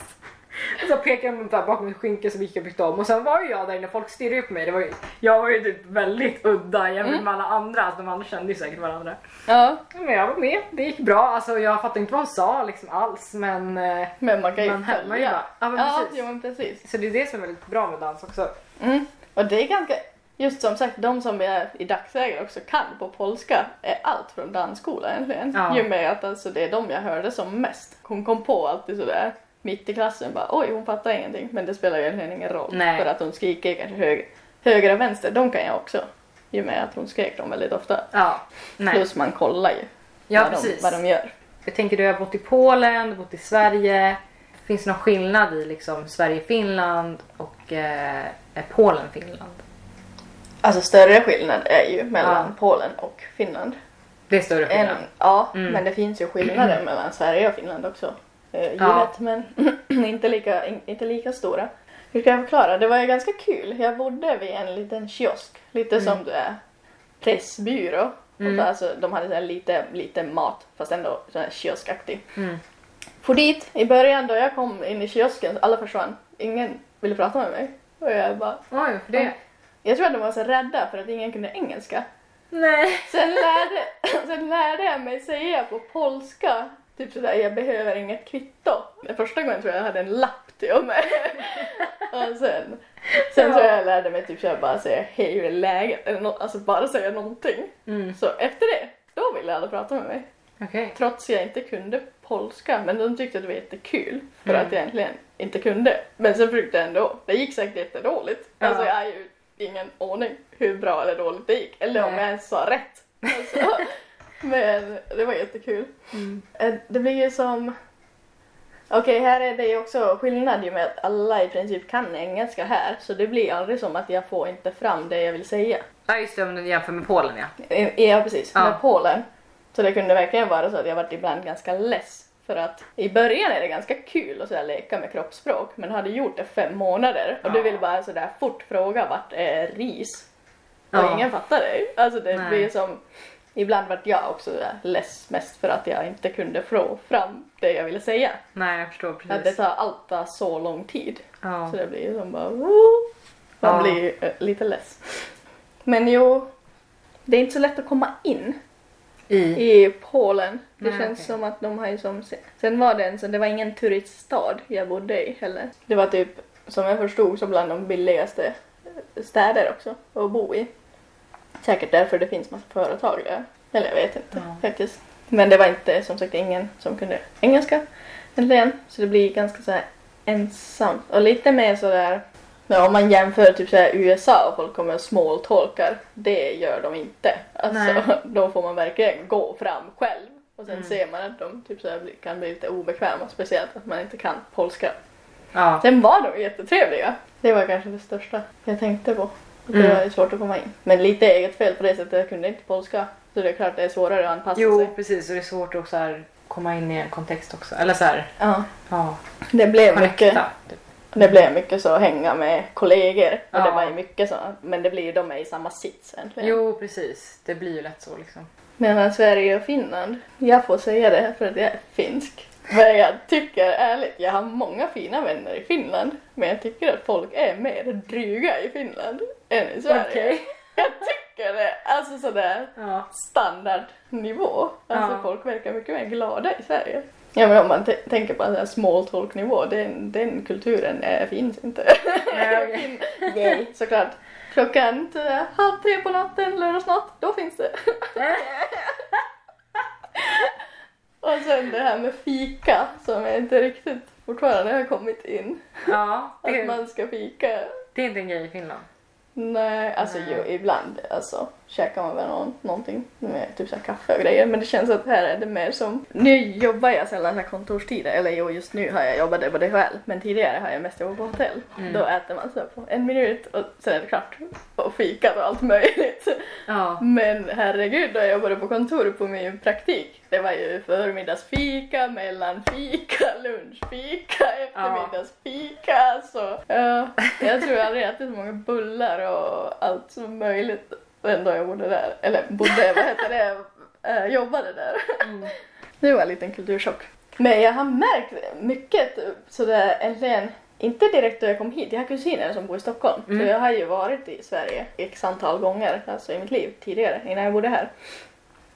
Och så pekade de där bakom ett skynke som gick och bytte om och sen var ju jag där inne folk stirrade upp mig. Det var ju, jag var ju typ väldigt udda jämfört med alla andra. Alltså, de andra kände ju säkert varandra. Ja, Men jag var med, det gick bra. Alltså, jag fattade inte vad hon sa liksom alls men... eh, men man kan ju följa. bara. Ja, men ja, precis. jo, precis. Så det är det som är väldigt bra med dans också. Mm. Och det är ganska, just som sagt, de som är i dagsläget också kan på polska är allt från dansskola egentligen. Ja. Ju med att alltså, det är de jag hörde som mest. Hon kom på alltid sådär mitt i klassen bara oj hon fattar ingenting men det spelar egentligen ingen roll Nej. för att hon skriker kanske hög, höger och vänster, de kan jag också. I och med att hon skrek dem väldigt ofta. Ja, nej. Plus man kollar ju Ja, vad, de, precis. vad de gör. Jag tänker du har bott i Polen, du har bott i Sverige. Finns det någon skillnad i liksom Sverige-Finland och eh, Polen-Finland? Alltså större skillnad är ju mellan Ja. Polen och Finland. Det är större En, skillnad. ja, Mm. men det finns ju skillnader mellan Sverige och Finland också. Eh, givet, Ja. men inte, lika, in, inte lika stora. Hur ska jag förklara? Det var ju ganska kul. Jag bodde vid en liten kiosk, lite som det är pressbyrå. Mm. Och så, alltså, de hade så lite, lite mat, fast ändå så här kioskaktig. Mm. For dit i början då jag kom in i kiosken, alla försvann. Ingen ville prata med mig. Och jag bara, Oj, det? jag tror att de var så rädda för att ingen kunde engelska. Nej. Sen lärde, sen lärde jag mig säga på polska, typ sådär, jag behöver inget kvitto. Den första gången tror jag jag hade en lapp till och med. och sen, sen tror jag jag lärde mig typ såhär bara säga hej hur är läget? Eller nå- alltså bara säga någonting. Mm. Så efter det, då ville alla prata med mig. Okej. Trots jag inte kunde polska, men de tyckte att det var jättekul för Mm. att jag egentligen inte kunde. Men sen försökte jag ändå. Det gick säkert jättedåligt. Ja. Alltså jag har ju ingen aning hur bra eller dåligt det gick. Eller om Nej. jag ens sa rätt. Alltså, men det var jättekul. Mm. Eh, Det blir ju som... Okej, här är det ju också skillnad ju med att alla i princip kan engelska här. Så det blir aldrig som att jag får inte fram det jag vill säga. Ja just det, om du jämför med Polen ja. Eh, Ja, precis. Ja. Med Polen. Så det kunde verkligen vara så att jag varit ibland ganska less. För att i början är det ganska kul att sådär leka med kroppsspråk. Men hade gjort det fem månader och du Ja. vill bara sådär fort fråga vart är ris? Och Ja. ingen fattar dig. Alltså det Nej. blir som... Ibland vart jag också less mest för att jag inte kunde få fram det jag ville säga. Nej jag förstår Att det precis. tar allt tar så lång tid. Ja. Så det blir som bara... Woo! Man Ja. blir eh, lite less. Men jo, det är inte så lätt att komma in I? i Polen. Det Nej, känns okej. som att de har ju som... Sen var det en så det var ingen turiststad jag bodde i heller. Det var typ, som jag förstod, så bland de billigaste städer också att bo i. Säkert därför det finns massa företag där. Eller jag vet inte Ja. faktiskt. Men det var inte som sagt ingen som kunde engelska egentligen. Så det blir ganska så här ensamt. Och lite mer sådär Ja, om man jämför typ så USA och folk kommer och smalltalkar, det gör de inte. Alltså, Nej. då får man verkligen gå fram själv. Och sen Mm. ser man att de typ så kan bli lite obekväma, speciellt att man inte kan polska. Ja. Sen var de jättetrevliga. Det var kanske det största jag tänkte på. Det Mm. var ju svårt att komma in. Men lite eget fel på det sättet, jag kunde inte polska. Så det är klart det är svårare att anpassa Jo sig. precis och det är svårt att så här, komma in i en kontext också. Eller så här, Ja, ja, det blev mycket. connecta. Typ. Det blev mycket så hänga med kollegor. Och det Ja. var ju mycket så. Men det blir ju de är i samma sits egentligen. Jo precis, det blir ju lätt så liksom. Mellan Sverige och Finland. Jag får säga det för att jag är finsk. Men jag tycker ärligt, jag har många fina vänner i Finland. Men jag tycker att folk är mer dryga i Finland än i Sverige. Okej. Jag tycker det. Alltså sådär Ja. standardnivå. Alltså Ja. folk verkar mycket mer glada i Sverige. Ja men om man tänker på en small talk nivå, den, den kulturen eh, finns inte. Nej, okej. Nej, såklart. Klockan eh, halv tre på natten, lördagsnatt, då finns det. Och sen det här med fika som jag inte riktigt fortfarande har kommit in. Ja, Att det, man ska fika. det är inte en grej i Finland. Nej, alltså Nej. jo, ibland alltså käkar man väl någon, någonting med typ så kaffe och grejer. Men det känns att här är det mer som... Nu jobbar jag sällan så kontorstider, eller jo just nu har jag jobbat på DHL. Men tidigare har jag mest jobbat på hotell. Mm. Då äter man så på en minut och sen är det klart. Och fikat och allt möjligt. Ja. Men herregud, då jag jobbade på kontor på min praktik. Det var ju förmiddagsfika, mellanfika, lunchfika, eftermiddagsfika. Så ja, jag tror jag aldrig ätit så många bullar och allt som möjligt ändå jag bodde där. Eller bodde, vad heter det, äh, jobbade där. Mm. Det var en liten kulturchock Men jag har märkt mycket sådär äntligen, inte direkt då jag kom hit, jag har kusiner som bor i Stockholm. Mm. Så jag har ju varit i Sverige x antal gånger, alltså i mitt liv tidigare, innan jag bodde här.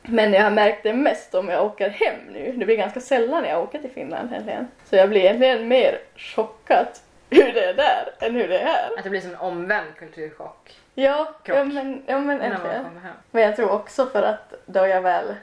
Men jag har märkt det mest om jag åker hem nu. Det blir ganska sällan jag åker till Finland äntligen. Så jag blir egentligen mer chockad hur det är där än hur det är här. Att det blir som en omvänd kulturchock Ja, Krock. ja men, ja, men äntligen. Men jag tror också för att då jag väl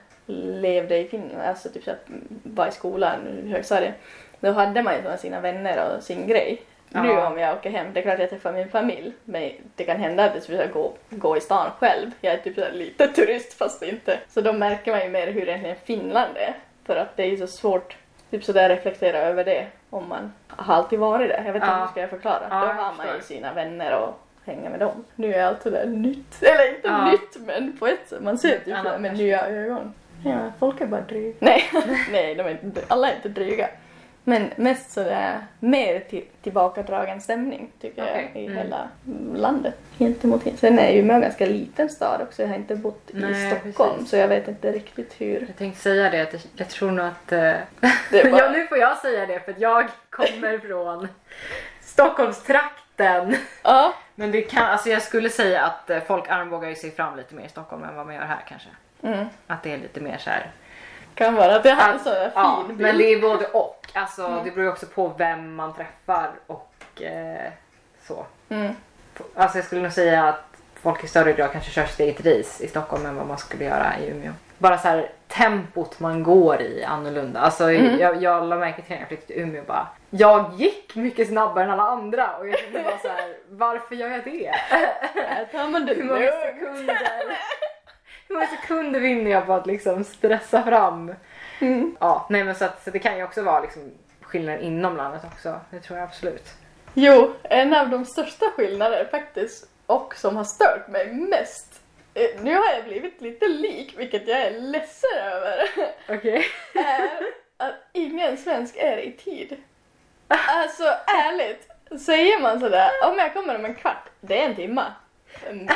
levde i Finland, alltså typ att var i skolan, i högstadiet, då hade man ju sina vänner och sin grej. Nu Ja. om jag åker hem, det är klart att jag träffar min familj, men det kan hända att jag skulle gå, gå i stan själv. Jag är typ lite turist fast inte. Så då märker man ju mer hur egentligen Finland är. För att det är ju så svårt typ sådär reflektera över det om man har alltid varit där. Jag vet inte Ja. hur ska jag förklara. Ja, då har man ju sina vänner och hänga med dem. Nu är allt sådär nytt. Eller inte Ja. nytt men på ett sätt. Man ser typ med nya ögon. Ja, folk är bara dryga. Nej, nej de är inte, alla är inte dryga. Men mest sådär mer till, tillbakadragen stämning tycker Okej, jag i mm. hela landet. Gentemot. Sen är Umeå en ganska liten stad också. Jag har inte bott i Nej, Stockholm precis. så jag vet inte riktigt hur. Jag tänkte säga det, att jag- jag tror nog att... eh, är bara- ja, nu får jag säga det för jag kommer från Stockholmstrakten. Ja, Men det kan, alltså jag skulle säga att eh, folk armbågar ju sig fram lite mer i Stockholm än vad man gör här kanske. mm. Att det är lite mer så här. Kan vara att en Att- sån där fin ja, bild. men det är både och. Alltså Mm. det beror också på vem man träffar och eh, så. Mm. Alltså jag skulle nog säga att folk i större grad kanske kör sitt eget race i Stockholm än vad man skulle göra i Umeå. Bara så här tempot man går i är annorlunda. Alltså Mm. jag, jag la märke till när jag flyttade till Umeå bara. Jag gick mycket snabbare än alla andra och jag kände bara så här, varför gör jag det? Här tar man det Hur många sekunder, hur många sekunder vinner jag på att liksom stressa fram? Mm. Ja, nej men så, att, så det kan ju också vara liksom skillnader inom landet också. Det tror jag absolut. Jo, en av de största skillnaderna faktiskt och som har stört mig mest eh, nu har jag blivit lite lik, vilket jag är ledsen över, är att ingen svensk är i tid. Alltså ärligt, säger man sådär, om jag kommer om en kvart, det är en timma. Minst.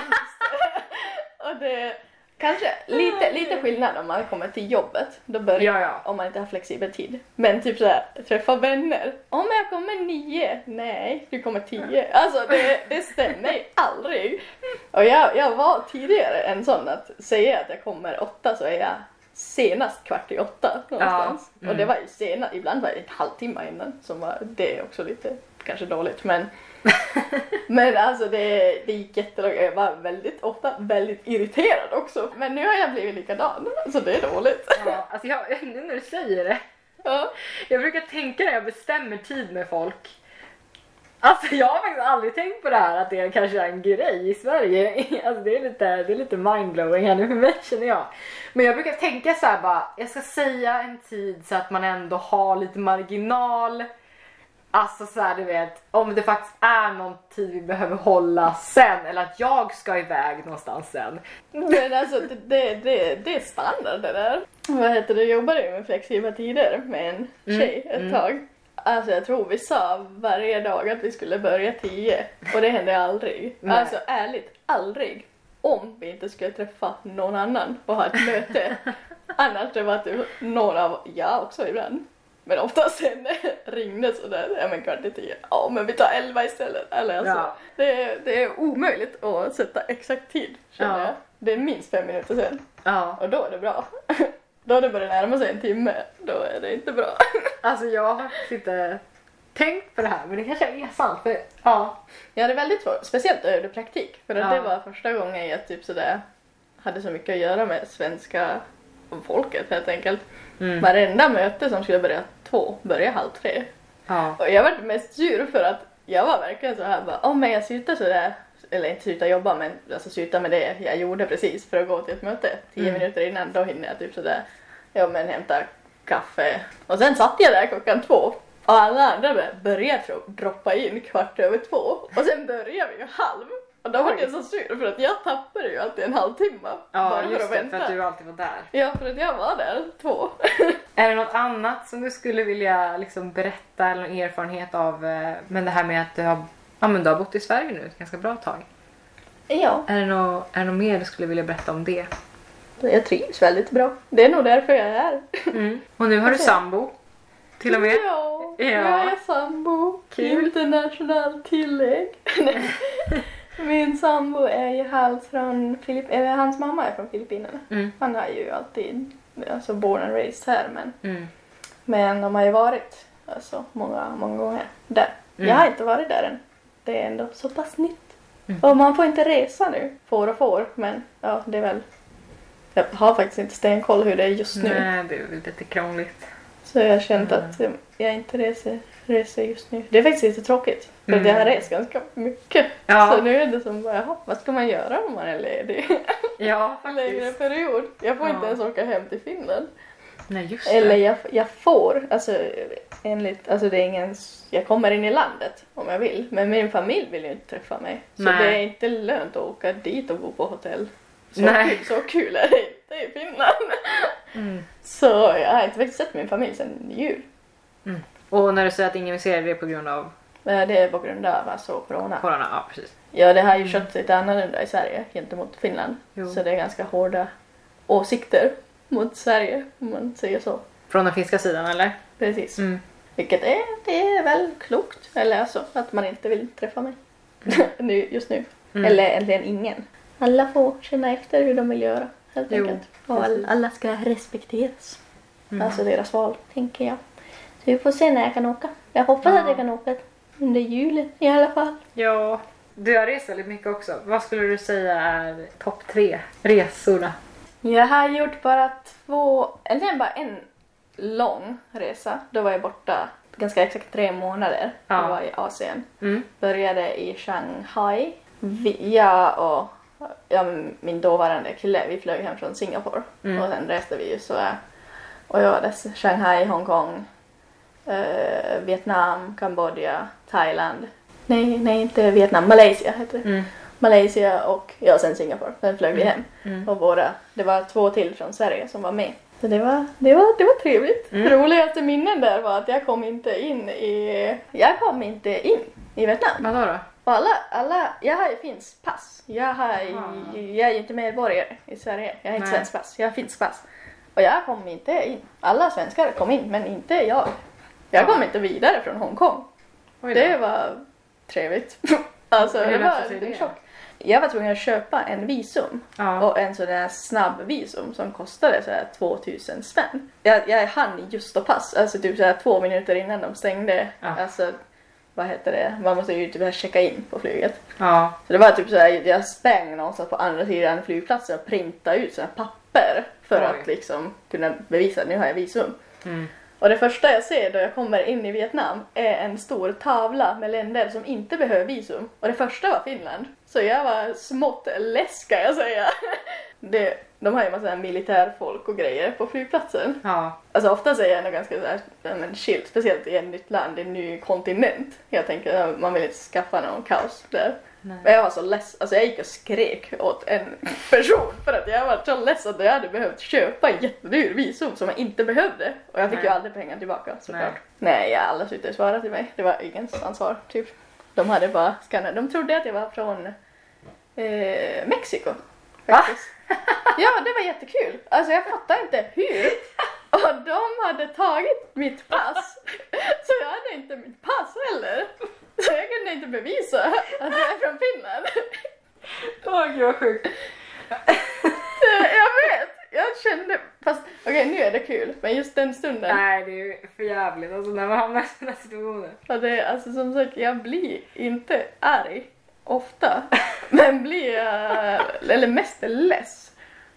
Och det kanske lite, lite skillnad om man kommer till jobbet, då börjar Ja, ja. om man inte har flexibel tid. Men typ såhär, träffa vänner. Om jag kommer nio, nej, du kommer tio. Alltså det, det stämmer ju aldrig. Och jag, jag var tidigare en sån att säga att jag kommer åtta så är jag senast kvart i åtta någonstans. Ja, mm. Och det var ju senast, ibland var det en halvtimme innan som var det är också lite kanske dåligt men men alltså det, det gick jättelångt. Jag var väldigt ofta väldigt irriterad också. Men nu har jag blivit likadan. Så det är dåligt. Ja, alltså jag, nu när du säger det. Ja. Jag brukar tänka när jag bestämmer tid med folk. Alltså jag har faktiskt aldrig tänkt på det här att det kanske är en grej i Sverige. Alltså det är lite, det är lite mindblowing här nu för mig känner jag. Men jag brukar tänka så här bara, jag ska säga en tid så att man ändå har lite marginal. Alltså så här, du vet, om det faktiskt är någon tid vi behöver hålla sen eller att jag ska iväg någonstans sen. Men alltså det, det, det, är standard det där. Vad heter det, jag jobbade ju med flexibla tider med en tjej ett mm. tag. Alltså jag tror vi sa varje dag att vi skulle börja tio och det hände aldrig. Nej. Alltså ärligt, aldrig. Om vi inte skulle träffa någon annan och ha ett möte. Annars det var typ någon av, ja också ibland. Men oftast sen ringde sådär, ja men kvart i tio, ja men vi tar elva istället. Eller alltså, Ja. det, är- det är omöjligt att sätta exakt tid känner Ja. jag. Det är minst fem minuter sen. Ja. Och då är det bra. Då har det börjat närma sig en timme, då är det inte bra. Alltså jag har inte tänkt på det här men det kanske är sant för ja. Jag hade väldigt svårt, speciellt då jag gjorde praktik. För att Ja. det var första gången jag typ sådär hade så mycket att göra med svenska folket helt enkelt. Mm. Varenda möte som skulle börja två började halv tre. Ja. Och jag var mest sur för att jag var verkligen så här bara, om jag slutar sådär, eller inte sluta jobba men alltså sluta med det jag gjorde precis för att gå till ett möte. Tio Mm. minuter innan då hinner jag typ sådär, ja men hämta kaffe. Och sen satt jag där klockan två och alla andra bör- började droppa in kvart över två och sen började vi ju halv. Och då var jag så sur för att jag tappade ju alltid en halvtimme Ja bara för just att det, för att du alltid var där. Ja för att jag var där två. Är det något annat som du skulle vilja liksom berätta eller någon erfarenhet av eh, men det här med att du har, ja, men du har bott i Sverige nu ett ganska bra tag. ja. Är det, något, är det något mer du skulle vilja berätta om det? Jag trivs väldigt bra. Det är nog därför jag är här. Mm. Och nu har du sambo. till och med. Ja, Ja. jag är sambo. Kul. Internationellt tillägg. Min sambo är ju halvt från Filipp... Eller hans mamma är från Filippinerna. Mm. Han har ju alltid, alltså born and raised här men, Mm. men de har ju varit alltså, många, många gånger där. Mm. Jag har inte varit där än. Det är ändå så pass nytt. Mm. Och man får inte resa nu, får och får, men ja det är väl... Jag har faktiskt inte stenkoll hur det är just nu. Nej, det är lite krångligt. Så jag har känt Mm. att jag inte reser, reser just nu. Det är faktiskt lite tråkigt. För Mm. jag har rest ganska mycket. Ja. Så nu är det som bara, jaha, vad ska man göra om man är ledig? Ja, En längre faktiskt. period. Jag får inte Ja. ens åka hem till Finland. Nej, just det. Eller jag, jag får, alltså enligt, alltså det är ingen, jag kommer in i landet om jag vill. Men min familj vill ju inte träffa mig. Så Nej. det är inte lönt att åka dit och bo på hotell. Så, Nej. Kul, så kul är det inte i Finland. Mm. Så jag har inte faktiskt sett min familj sedan jul. Och när du säger att ingen vill se det, det är på grund av Men Det är på grund av alltså corona. corona? Ja, precis. Ja, det har ju kört lite annorlunda i Sverige gentemot Finland. Jo. Så det är ganska hårda åsikter mot Sverige om man säger så. Från den finska sidan, eller? Precis. Mm. Vilket är, det är väl klokt. Eller alltså att man inte vill träffa mig. nu, just nu. Mm. Eller egentligen ingen. Alla får känna efter hur de vill göra. Helt Jo, enkelt. Och all, alla ska respekteras. Mm. Alltså deras val, tänker jag. Så vi får se när jag kan åka. Jag hoppas Ja. att jag kan åka under julen i alla fall. Ja, du har rest väldigt mycket också. Vad skulle du säga är topp tre resorna? Jag har gjort bara två, eller bara en lång resa. Då var jag borta ganska exakt tre månader. Ja. Jag var i Asien. Mm. Började i Shanghai. Vi, jag och ja, min dåvarande kille, vi flög hem från Singapore. Mm. Och sen reste vi ju så och jag var där Shanghai, Hongkong, eh, Vietnam, Kambodja, Thailand. Nej, nej inte Vietnam, Malaysia heter det. Mm. Malaysia och ja, sen Singapore. Sen flög vi hem. Mm. Och våra, det var två till från Sverige som var med. Så det var, det var, det var trevligt. Mm. Roligaste minnen där var att jag kom inte in i, jag kom inte in i Vietnam. Vadå då? Och alla, alla, jag har ju finskt pass. Jag, har, Aha. jag är ju inte medborgare i Sverige. Jag har inte svenskt pass, jag har finskt pass. Och jag kom inte in. Alla svenskar kom in, men inte jag. Jag kom inte vidare från Hongkong. Då. Det var trevligt. alltså det var en chock. Jag var tvungen att köpa en visum Ja. och en sån där snabb visum som kostade så här 2000 spänn. Jag, jag hann just att pass, alltså typ så här två minuter innan de stängde. Ja. Alltså, vad heter det? Man måste ju typ checka in på flyget. ja. Så det var typ så här, jag sprang någonstans på andra sidan flygplatsen och printade ut här papper för Oj. att liksom kunna bevisa att nu har jag visum. Mm. Och det första jag ser då jag kommer in i Vietnam är en stor tavla med länder som inte behöver visum. Och det första var Finland. Så jag var smått less ska jag säga. Det, de har ju massa militärfolk och grejer på flygplatsen. Ja. Alltså ofta så är jag ändå ganska så här, men chill, speciellt i ett nytt land, i en ny kontinent. Jag tänker man vill inte skaffa någon kaos där. Nej. Men jag var så less, alltså jag gick och skrek åt en person för att jag var så less att jag hade behövt köpa en jättedyr visum som jag inte behövde. Och jag fick Nej. ju aldrig pengar tillbaka såklart. Nej. Nej, jag alla slutade svara till mig. Det var ingens ansvar typ. De hade bara skannat. De trodde att jag var från eh, Mexiko. Faktiskt. Ja, det var jättekul. Alltså jag fattar inte hur. Och de hade tagit mitt pass. Så jag hade inte mitt pass heller. Så jag kunde inte bevisa att jag är från Finland. Åh gud vad sjukt. Jag vet. Jag kände, fast okej nu är det kul. Men just den stunden. Nej det är ju för jävligt alltså när man hamnar i sådana situationer. Ja, det är, alltså som sagt, jag blir inte arg ofta. Men blir jag, eller mest less.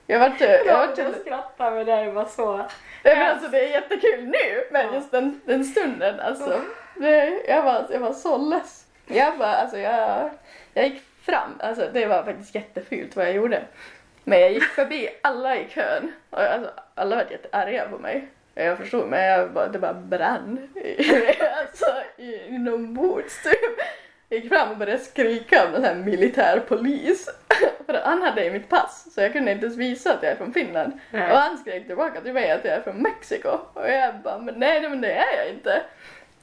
Jag vart, jag vart, Jag skrattar men det här var så. Nej, men alltså det är jättekul nu, men just den, den stunden alltså. Det, jag, var, jag var så less. Jag bara, alltså jag, jag gick fram, alltså det var faktiskt jättefult vad jag gjorde. Men jag gick förbi alla i kön och alltså, alla var jättearga på mig. Jag förstod, men jag bara, det bara brann alltså, inombords typ. Gick fram och började skrika om en här militärpolis. För han hade ju mitt pass så jag kunde inte ens visa att jag är från Finland. Nej. Och han skrek tillbaka till mig att jag är från Mexiko. Och jag bara, men nej, nej men det är jag inte.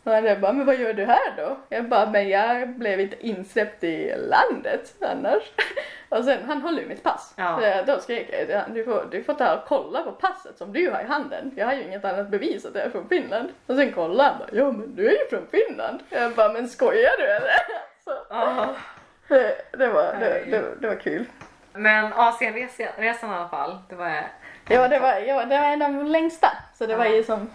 Han bara, men vad gör du här då? Jag bara, men jag blev inte insläppt i landet annars. Och sen, han håller ju mitt pass. Ja. Så jag- då skrek jag du får, du får ta och kolla på passet som du har i handen. Jag har ju inget annat bevis att jag är från Finland. Och sen kollade han bara, ja men du är ju från Finland. Jag bara, men skojar du eller? Så, det, det, var, det, det, det var kul. Men Asienresan i alla fall, det var Ja, det var, ja, det var en av de längsta. Så det var ju som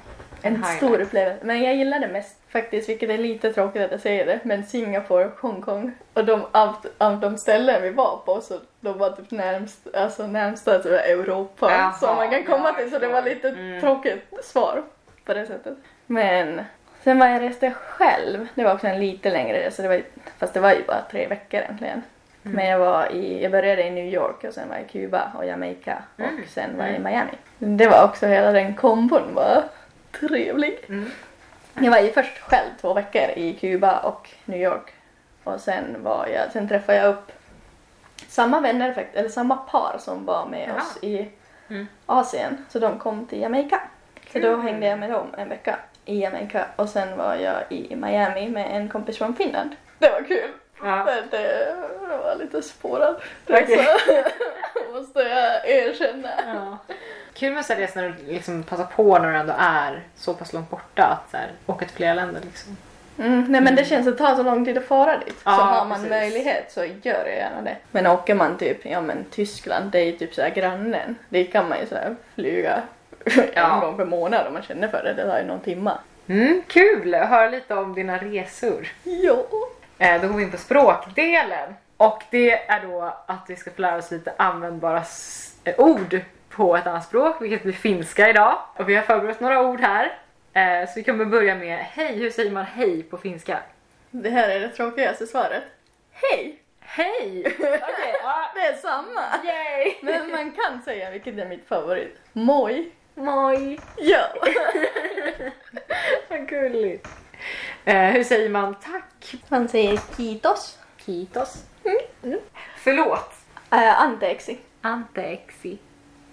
en highlight. stor upplevelse. Men jag gillade mest faktiskt, vilket är lite tråkigt att jag säger det, men Singapore Hongkong. Och de, av, av de ställen vi var på så de var typ närmst, alltså närmsta till Europa Jaha, som man kan komma ja, till. Så det var lite Mm. tråkigt svar på det sättet. Men sen var jag reste själv. Det var också en lite längre resa, det var, fast det var ju bara tre veckor egentligen. Mm. Men jag var i, jag började i New York och sen var jag i Kuba och Jamaica och Mm. sen var jag i Mm. Miami. Det var också hela den kombon var trevlig. Mm. Jag var ju först själv två veckor i Kuba och New York och sen var jag, sen träffade jag upp samma vänner, eller samma par som var med Jaha. oss i Mm. Asien. Så de kom till Jamaica. Så då hängde jag med dem en vecka i Jamaica och sen var jag i Miami med en kompis från Finland. Det var kul. Ja. Men det var lite spårad resa. Måste jag erkänna. Ja. Kul med så här resor när du liksom passar på när du ändå är så pass långt borta att så här, åka till flera länder liksom. Mm, nej men det känns att tar så lång tid att fara dit. Ja, så har man precis. möjlighet så gör jag gärna det. Men åker man typ, ja men Tyskland, det är ju typ såhär grannen. Dit kan man ju såhär flyga Ja. en gång per månad om man känner för det. Det tar ju någon timma. Mm, kul höra lite om dina resor. Ja. Eh, då går vi in på språkdelen. Och det är då att vi ska få lära oss lite användbara eh, ord på ett annat språk, vilket blir finska idag. Och vi har förberett några ord här. Eh, så vi kommer börja med hej, hur säger man hej på finska? Det här är det tråkigaste svaret. Hej! Hej! Ja. Det är samma. Yay! Men man kan säga, vilket är mitt favorit, moj. Moj! Ja. Vad gulligt. Eh, hur säger man tack? Man säger kitos. Kitos. Mm. Förlåt. Äh, anteeksi. Anteeksi.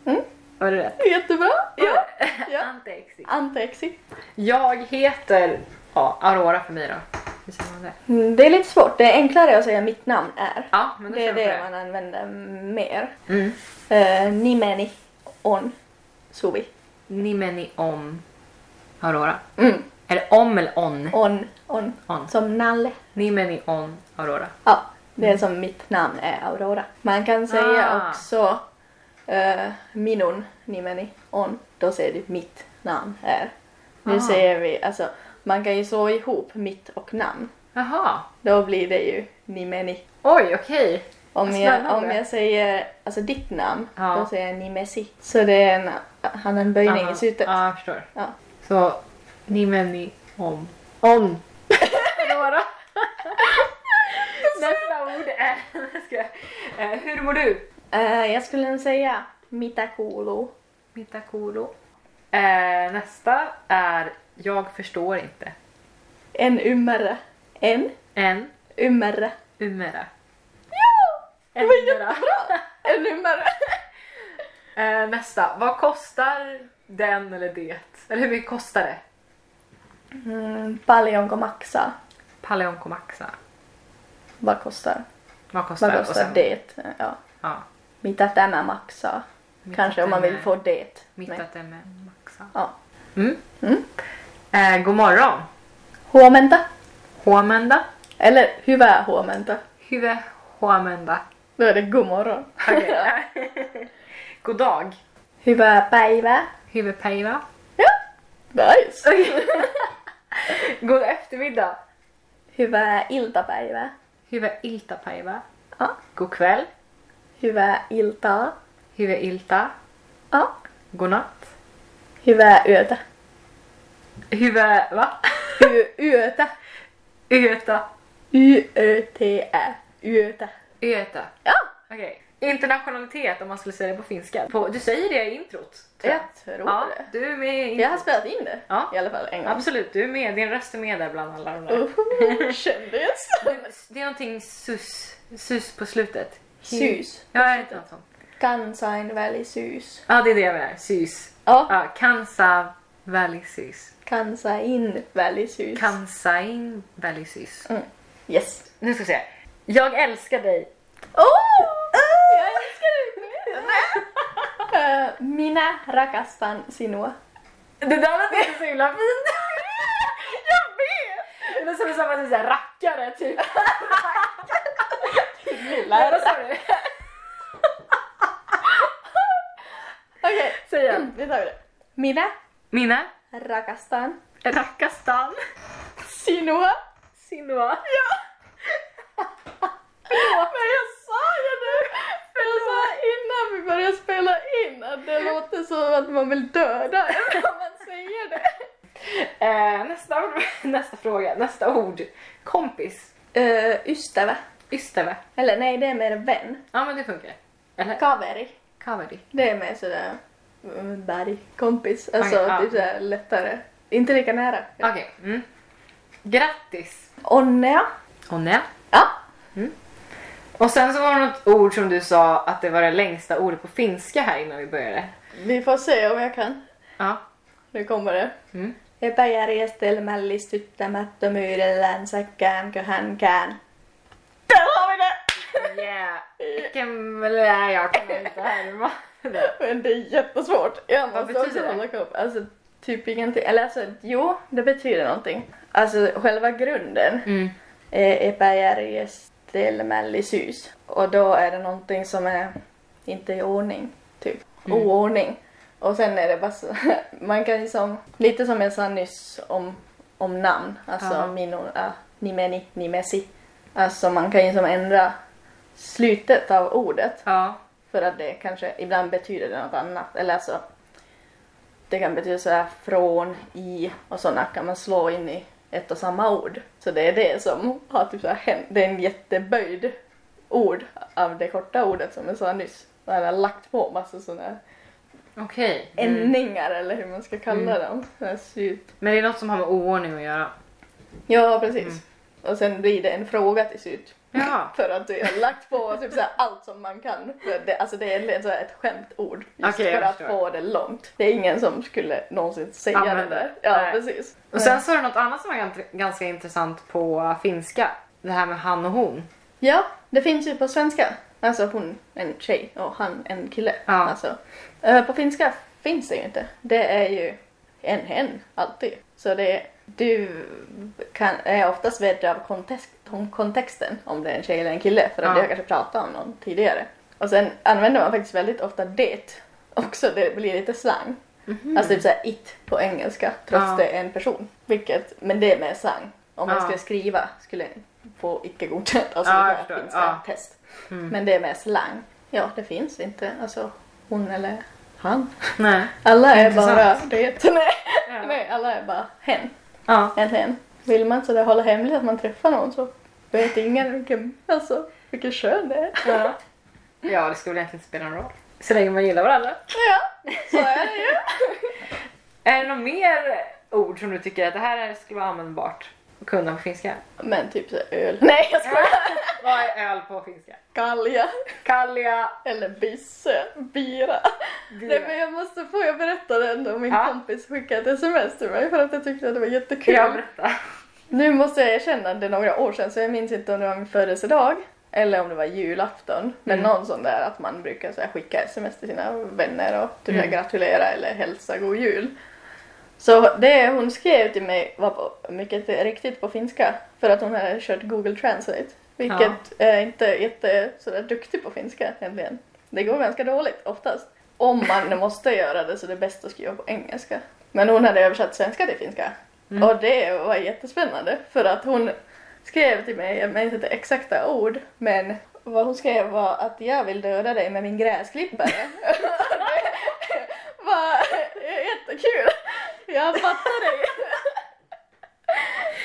Mm. Var det rätt? Jättebra. Ja. ja. Anteeksi. Anteeksi. Jag heter ja, Aurora för mig då. Hur säger man det? Mm, Det är lite svårt. Det är enklare att säga mitt namn är. Ja, men Det är det på man använder mer. Mm. Uh, nimeni on suvi. Nimeni om Aurora. Mm. Är det om eller on? On, on. On. Som Nalle. Nimeni on Aurora. Ja, det är som mitt namn är Aurora. Man kan säga Ah. också uh, minun nimeni on. Då säger du mitt namn är. Nu Ah. säger vi, alltså man kan ju slå ihop mitt och namn. Jaha. Då blir det ju nimeni. Oj, okej. Om Vad jag, om jag säger alltså ditt namn, Ja. då säger jag nimesi. Så det är en, han en böjning Aha. i slutet. Ja, jag förstår. Ja. Så Nimeni om. Aurora. Nästa ord är... Eh, hur mår du? Eh, jag skulle nog säga mitä kuuluu. Mitakuro. Eh, nästa är Jag förstår inte. En ymmärrä. En En ymmärrä. umera. Det En var umera. jättebra! En ymmärrä. Eh, nästa. Vad kostar den eller det? Eller hur mycket kostar det? Mm, paljonko maksaa? Paljonko maxa. Vad kostar? Vad kostar Vad kostar sen- det? Ja. Ja. Mitä tämä maksaa? Kanske om man vill få det. Mitt med. med maxa. Ja. Mm. Mm. Eh, god morgon. Huomenta. Huomenta. Eller hyvää huomenta. Hyvä huomenta. Då är det god morgon. Okej. god dag. Hyvää päivää. Hyvä päivä. Ja, nice. god eftermiddag. Hyvää iltapäivää. Hyvä iltapäivä. Ja. God kväll. Hyvää iltaa. Hyvä ilta. Ja. God natt. Hyvää yötä. Hyvä, va? Yö, yötä. Yötä. Y-Ö-T-Ä. Yötä. Yötä. Ja, Okej. Internationalitet om man skulle säga det på finska. På, du säger det i introt. tror jag tror Ja, det. du är med i Jag har spelat in det Ja. i alla fall en gång. Absolut, du är med. Din röst är med där bland alla de där. Uhu, Kändis. Det är någonting sus, sus på slutet. Sys. Ja, är det något sånt? Kansainvälisyys. Ja, det är det jag menar. Sys. Ja. Kansa... Välisis. Kansain välisyys. Kansain välisis. Mm. Yes. Nu ska vi se. Jag älskar dig. Oh! Jag älskar dig med! Eh, Minä rakastan sinua. Det där lät inte så himla fint. Jag vet! Det låter som säger rackare typ. Lilla. Vad sa du? Okej, Säg igen. vi tar det. Minä Minä. rakastan Rackastan. sinua. Sinua. Men jag sa ju det! Jag sa innan vi började spela in att det låter som att man vill döda en om man säger det. Eh, nästa, ord, nästa fråga, nästa ord. Kompis. Uh, ystävä. Ystävä. Eller nej, det är mer vän. Ja men det funkar. Eller Kaveri. kaveri. Det är mer sådär mm, berg, kompis. Alltså Okej, ja. typ sådär lättare. Inte lika nära. Okej. Mm. Grattis. Onnea. Onne. Ja. Och sen så var det något ord som du sa att det var det längsta ordet på finska här innan vi började. Vi får se om jag kan. Ja. Nu kommer det. Mm. Epäjärjestelmällistyttämättömyydellänsä käänkö det! Yeah. Nej jag kan inte härma. Men det är jättesvårt. Jag Vad betyder det? koll. Alltså typ ingenting. Eller alltså jo, det betyder någonting. Alltså själva grunden Mm. är epäjärjestelmällisyys. Och då är det någonting som är inte i ordning. Typ Mm. oordning. Och sen är det bara så, man kan liksom, lite som jag sa nyss om, om namn. Alltså Ja. mino, äh, nimeni, nimesi. Alltså man kan ju som ändra slutet av ordet. Ja. För att det kanske ibland betyder det något annat. Eller alltså, det kan betyda så här från, i och sådana kan man slå in i ett och samma ord. Så det är det som har typ så här hänt. Det är en jätteböjd ord av det korta ordet som jag sa nyss. Han har lagt på massa sådana här Okej. Mm. ändningar eller hur man ska kalla dem. Här slut. Men det är något som har med oordning att göra. Ja, precis. Mm. Och sen blir det en fråga till slut. Ja. För att du har lagt på typ så här allt som man kan. För det, alltså det är egentligen så här ett skämtord. Just jag för att förstår. få det långt. Det är ingen som skulle någonsin säga Använda det där. Ja, Nej. precis. Och sen så är det något annat som var ganska intressant på finska. Det här med han och hon. Ja, det finns ju på svenska. Alltså hon en tjej och han en kille. Ja. Alltså, eh, på finska finns det ju inte. Det är ju en hen alltid. Så det är, du kan, är oftast vet av kontext, om kontexten om det är en tjej eller en kille för att Ja. har kanske pratat om någon tidigare. Och sen använder man faktiskt väldigt ofta det också. Det blir lite slang. Alltså typ såhär it på engelska trots Ja. det är en person. Vilket, men det är med slang. Om man Ja. skulle skriva skulle få icke godkänt. Alltså Ja, det jag finska Ja. test. Mm. Men det är med slang. Ja, det finns inte. Alltså hon eller han. Nej. Alla är Intressant. bara det. Nej. Ja. Nej, alla är bara hen. Ja. En hen. Vill man så där hålla hemligt att man träffar någon så vet ingen vilken, alltså, vilken kön det är. Ja. ja, det skulle egentligen inte spela någon roll. Så länge man gillar varandra. Ja, så är det ju. Är det något mer ord som du tycker att det här är- skulle vara användbart kunna på finska? Men typ så öl. Nej, jag skojar. Vad är öl på finska? Galja. Kalja. Eller bisse. Bira. Bira. Nej men jag måste få, jag berättade ändå min Ja. kompis skickade ett sms till mig för att jag tyckte att det var jättekul. Jag berätta. Nu måste jag erkänna det är några år sedan så jag minns inte om det var min födelsedag eller om det var julafton. Men Mm. någon sån där att man brukar så skicka sms till sina vänner och typ Mm. gratulera eller hälsa god jul. Så det hon skrev till mig var på, mycket riktigt på finska för att hon hade kört Google Translate. Vilket är inte jätte sådär duktig på finska egentligen. Det går ganska dåligt oftast. Om man måste göra det så det är bäst att skriva på engelska. Men hon hade översatt svenska till finska. Mm. Och det var jättespännande för att hon skrev till mig, jag minns inte exakta ord, men vad hon skrev var att jag vill döda dig med min gräsklippare. det var jättekul. Jag fattade ju.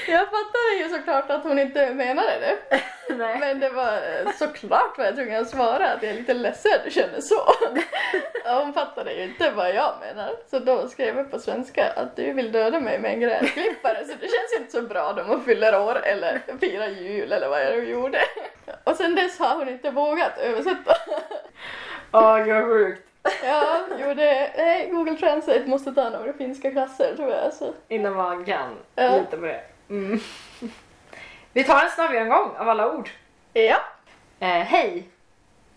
Jag fattade ju såklart att hon inte menade det. Nej. Men det var såklart var jag tvungen att svara att jag är lite ledsen att du känner så. Hon fattade ju inte vad jag menar. Så då skrev jag på svenska att du vill döda mig med en gräsklippare så det känns inte så bra då man fyller år eller firar jul eller vad jag nu gjorde. Och sen dess har hon inte vågat översätta. Åh, gud vad sjukt. Ja, jo det, nej, Google Translate måste ta några finska klasser tror jag. Så. Innan man kan Ja. lita på det. Mm. Vi tar en snabb genomgång av alla ord. Ja, Eh, hej,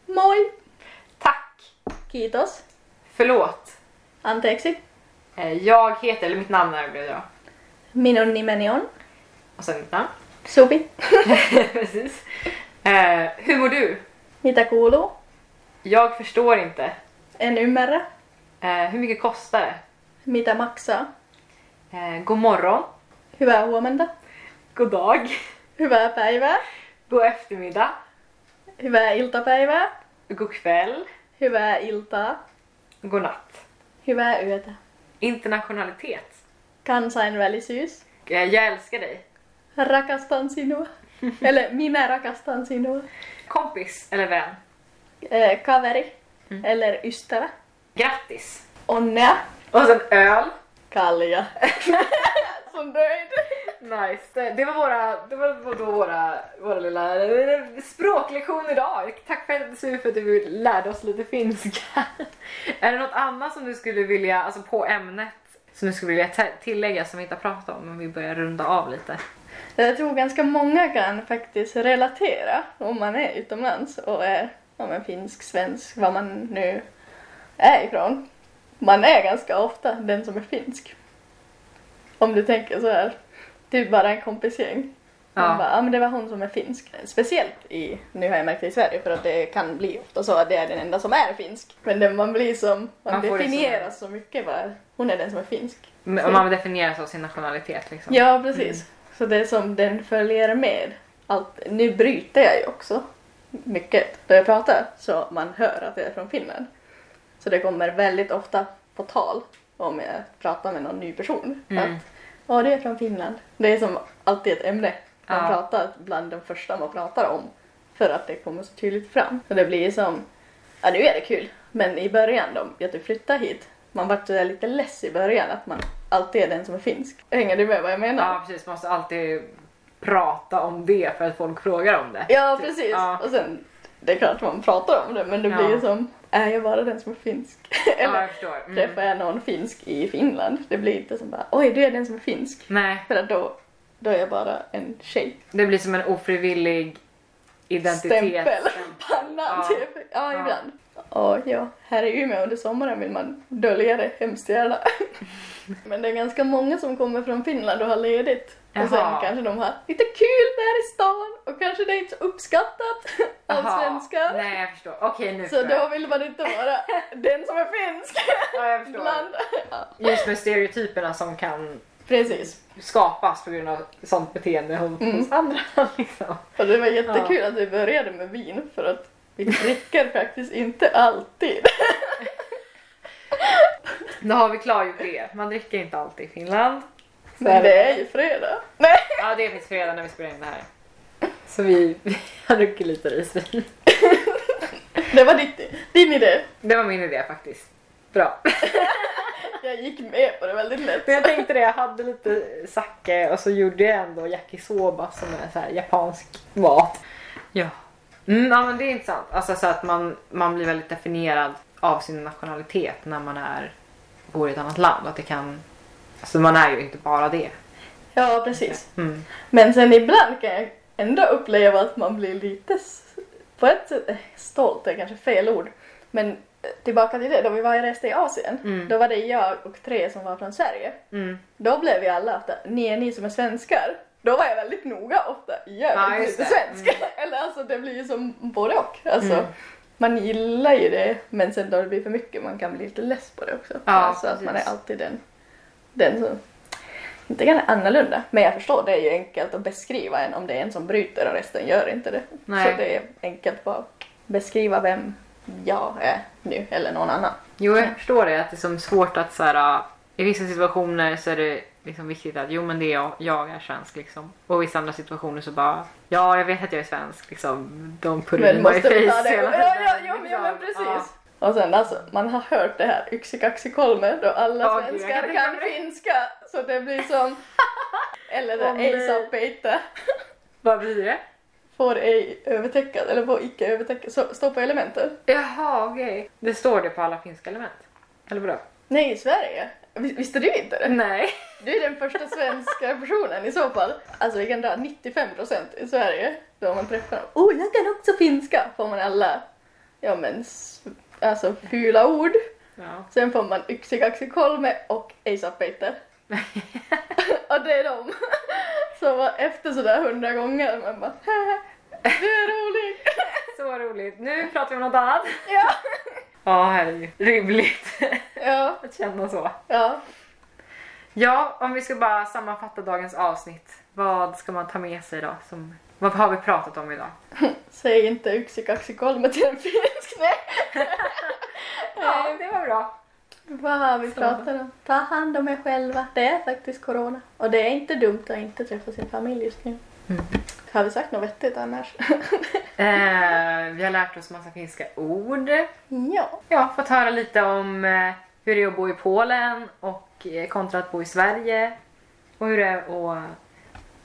moi, tack, kiitos, förlåt. anteeksi, Eh, jag heter, eller mitt namn är blev jag. minun nimeni on Och sen mitt namn. Supi. Precis. Eh, hur mår du? Mitä kuuluu? Jag förstår inte. En ymmärrä. Eh, hur mycket kostar det? Mitä maksaa? Eh, god morgon. Hyvää huomenta. God dag. Hyvää päivää. God eftermiddag. Hyvää iltapäivää. God kväll. Hyvää iltaa. God natt. Hyvää yötä. Internationalitet. Kansainvälisyys. Eh, jag älskar dig. Rakastan sinua. Eller minä rakastan sinua. Kompis eller vän. Eh, kaveri. Eller ystävä. Grattis. Onnea. Och sen öl. Kalja. Så nöjd. Nice. Det, det var våra, det var då våra, våra lilla eh, språklektion idag. Tack för, Sue, för att du lärde oss lite finska. är det något annat som du skulle vilja, alltså på ämnet, som du skulle vilja tillägga som vi inte har pratat om om vi börjar runda av lite? Jag tror ganska många kan faktiskt relatera om man är utomlands och är ja, men finsk, svensk, vad man nu är ifrån. Man är ganska ofta den som är finsk. Om du tänker så här, typ bara en kompisgäng. Man Ja. bara, ja men det var hon som är finsk. Speciellt i, nu har jag märkt det i Sverige för att det kan bli ofta så att det är den enda som är finsk. Men det, man blir som, man, Man det definieras så mycket bara, hon är den som är finsk. Men man definierar sig av sin nationalitet liksom. Ja, precis. Så det är som den följer med. Allt. Nu bryter jag ju också mycket då jag pratar så man hör att jag är från Finland. Så det kommer väldigt ofta på tal om jag pratar med någon ny person. Mm. Att, ja, det är från Finland. Det är som alltid ett ämne man Ja. pratar bland de första man pratar om. För att det kommer så tydligt fram. Och det blir som, ja nu är det kul, men i början då, att du flyttar hit, man vart så där lite less i början att man alltid är den som är finsk. Hänger du med vad jag menar? Ja precis, man måste alltid prata om det för att folk frågar om det. Ja, Typ. precis. Ja. Och sen, det är klart man pratar om det, men det Ja. blir ju som, är jag bara den som är finsk? Ja, Eller jag förstår. Mm. träffar jag någon finsk i Finland? Det blir inte som bara, oj du är den som är finsk. Nej, För att då, då är jag bara en tjej. det blir som en ofrivillig identitet. Stämpel. Pannan Ja. typ. Ja, Ja. ibland. Och ja, här i Umeå under sommaren vill man dölja det hemskt gärna. Men det är ganska många som kommer från Finland och har ledigt. Och sen Jaha. kanske de har lite kul där i stan och kanske det är inte så uppskattat av Jaha. svenskar. Nej, jag förstår. Okej, nu Så då vill man inte vara den som är finsk Ja, jag förstår. bland... Ja, Just med stereotyperna som kan precis. skapas på grund av sånt beteende hos, Mm. hos andra. Liksom. Och det var jättekul att vi började med vin för att vi dricker faktiskt inte alltid. Då har vi klargjort det. Man dricker inte alltid i Finland. Så Men det är ju fredag. Nej! Ja, det faktiskt fredag när vi spelar in det här. Så vi, vi har druckit lite risvin. Det var ditt, din idé. Det var min idé faktiskt. Bra. Jag gick med på det väldigt lätt. Men jag tänkte det, jag hade lite sake och så gjorde jag ändå yakisoba som är så här japansk mat. Ja. Mm, ja men det är intressant. Alltså så att man, man blir väldigt definierad av sin nationalitet när man är bor i ett annat land. Att det kan, alltså man är ju inte bara det. Ja, precis. Mm. Men sen ibland kan jag ändå uppleva att man blir lite, på ett sätt, eh, stolt är kanske fel ord. Men tillbaka till det, då vi var och reste i Asien, Mm. då var det jag och tre som var från Sverige. Mm. Då blev vi alla att ni är ni som är svenskar. Då var jag väldigt noga ofta. Jag Ja, är just inte svensk. Eller alltså det blir ju som både och. Alltså, Mm. Man gillar ju det men sen då det blir för mycket man kan bli lite less på det också. Ja, alltså att man är precis. alltid den, den som inte kan annorlunda. Men jag förstår, det är ju enkelt att beskriva en om det är en som bryter och resten gör inte det. Nej. Så det är enkelt bara att beskriva vem jag är nu eller någon annan. Jo, jag förstår det. Att det är som svårt att så här, äh, i vissa situationer så är det liksom viktigt att jo men det är jag, jag är svensk liksom. Och i vissa andra situationer så bara ja jag vet att jag är svensk liksom. De put Men in my face hela Ja, tiden, ja, ja, men, ja, men liksom. precis. Och sen alltså, man har hört det här yxikaxikolme då alla Ja, gud, jag svenskar kan kan, finska. Så det blir som, eller det Åh, nej. ej sappeita. Vad blir det? Får ej övertäckas, eller får icke övertäckas, så stå på elementen. Jaha, okej. Det står det på alla finska element? Eller vadå? Nej, i Sverige. Vis- Visste du inte det? Nej. Du är den första svenska personen i så fall. Alltså vi kan dra 95% i Sverige. Då man träffar dem. Oh, jag kan också finska! Får man alla, ja men, alltså fula ord. Ja. Sen får man yksikaxikolme och eisapeiter. och det är de. Så var efter sådär hundra gånger man bara du är rolig. Så roligt. Nu pratar vi om något annat. ja. Ja, herregud. Rimligt ja, att känna så. ja. Ja, om vi ska bara sammanfatta dagens avsnitt. Vad ska man ta med sig då? Som, vad har vi pratat om idag? Säg inte yksikaxikolme till en finsk. Nej. Ja, det var bra. Vad har vi pratat om? Ta hand om er själva. Det är faktiskt corona. Och det är inte dumt att inte träffa sin familj just nu. Mm. Har vi sagt något vettigt annars? Eh, vi har lärt oss massa finska ord. ja. Ja, fått höra lite om eh, hur det är att bo i Polen och eh, kontra att bo i Sverige. Och hur det är att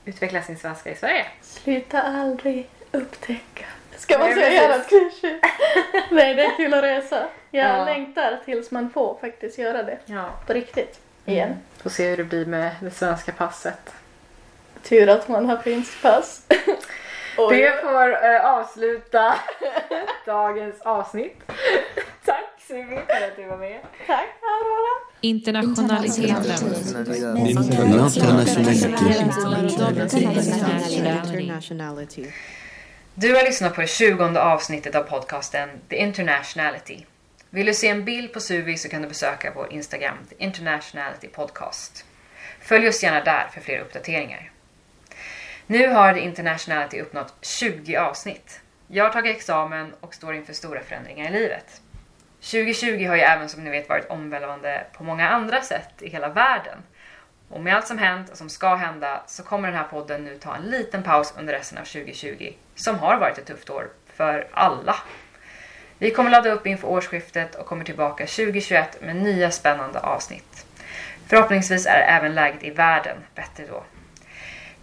utveckla sin svenska i Sverige. Sluta aldrig upptäcka. Ska man Nej, säga något klyschigt? Nej, det är kul att resa. Jag Ja. längtar tills man får faktiskt göra det. Ja. På riktigt. Igen. Får se hur det blir med det svenska passet. Tur att man har finsk pass. Det får eh, avsluta dagens avsnitt. Tack Suvi för att du var med. Tack Aurora. Internationaliteten. Internationality. Du har lyssnat på det 20 avsnittet av podcasten The Internationality. Vill du se en bild på Suvi så kan du besöka vår Instagram, The Internationality Podcast. Följ oss gärna där för fler uppdateringar. Nu har The Internationality uppnått 20 avsnitt. Jag har tagit examen och står inför stora förändringar i livet. 2020 har ju även som ni vet varit omvälvande på många andra sätt i hela världen. Och med allt som hänt och som ska hända så kommer den här podden nu ta en liten paus under resten av 2020 som har varit ett tufft år för alla. Vi kommer ladda upp inför årsskiftet och kommer tillbaka 2021 med nya spännande avsnitt. Förhoppningsvis är även läget i världen bättre då.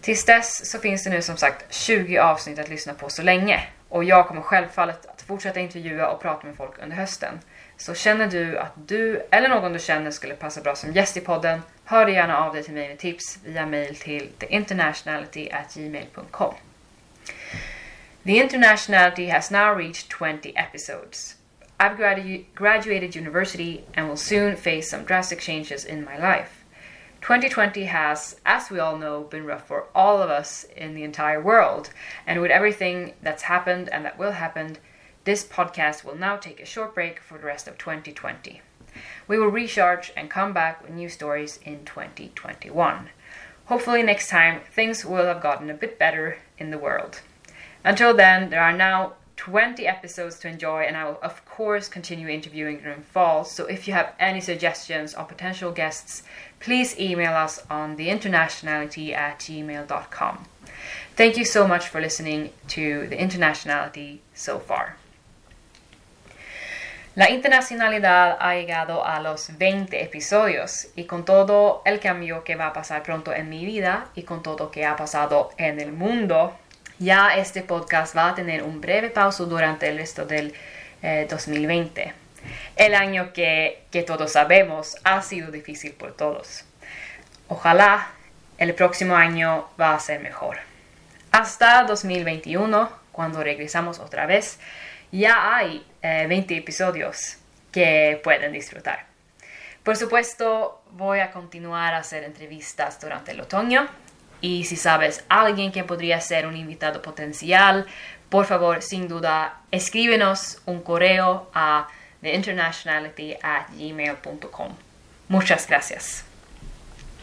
Tills dess så finns det nu som sagt 20 avsnitt att lyssna på så länge och jag kommer självfallet att fortsätta intervjua och prata med folk under hösten. Så känner du att du eller någon du känner skulle passa bra som gäst i podden, hör gärna av dig till mig med tips via mail till theinternationality@gmail.com. The Internationality has now reached 20 episodes. I've gradu- graduated university and will soon face some drastic changes in my life. 2020 has, as we all know, been rough for all of us in the entire world. And with everything that's happened and that will happen, this podcast will now take a short break for the rest of 2020. We will recharge and come back with new stories in 2021. Hopefully, next time things will have gotten a bit better in the world. Until then, there are now 20 episodes to enjoy, and I will, of course, continue interviewing during fall. So, if you have any suggestions on potential guests, please email us on theinternationality at gmail.com. Thank you so much for listening to The Internationality so far. La internacionalidad ha llegado a los 20 episodios y con todo el cambio que va a pasar pronto en mi vida y con todo que ha pasado en el mundo, ya este podcast va a tener un breve pausa durante el resto del eh, 2020. El año que, que todos sabemos ha sido difícil por todos. Ojalá el próximo año va a ser mejor. Hasta 2021, cuando regresamos otra vez, ya hay eh, 20 episodios que pueden disfrutar. Por supuesto, voy a continuar a hacer entrevistas durante el otoño y si sabes alguien que podría ser un invitado potencial, por favor, sin duda, escríbenos un correo a theinternationality@gmail.com. Muchas gracias.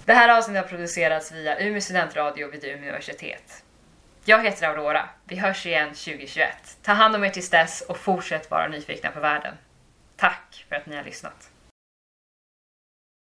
Det här avsnittet har producerats via Umeå studentradio vid universitet. Jag heter Aurora. Vi hörs igen 2021. Ta hand om er tills dess och fortsätt vara nyfikna på världen. Tack för att ni har lyssnat.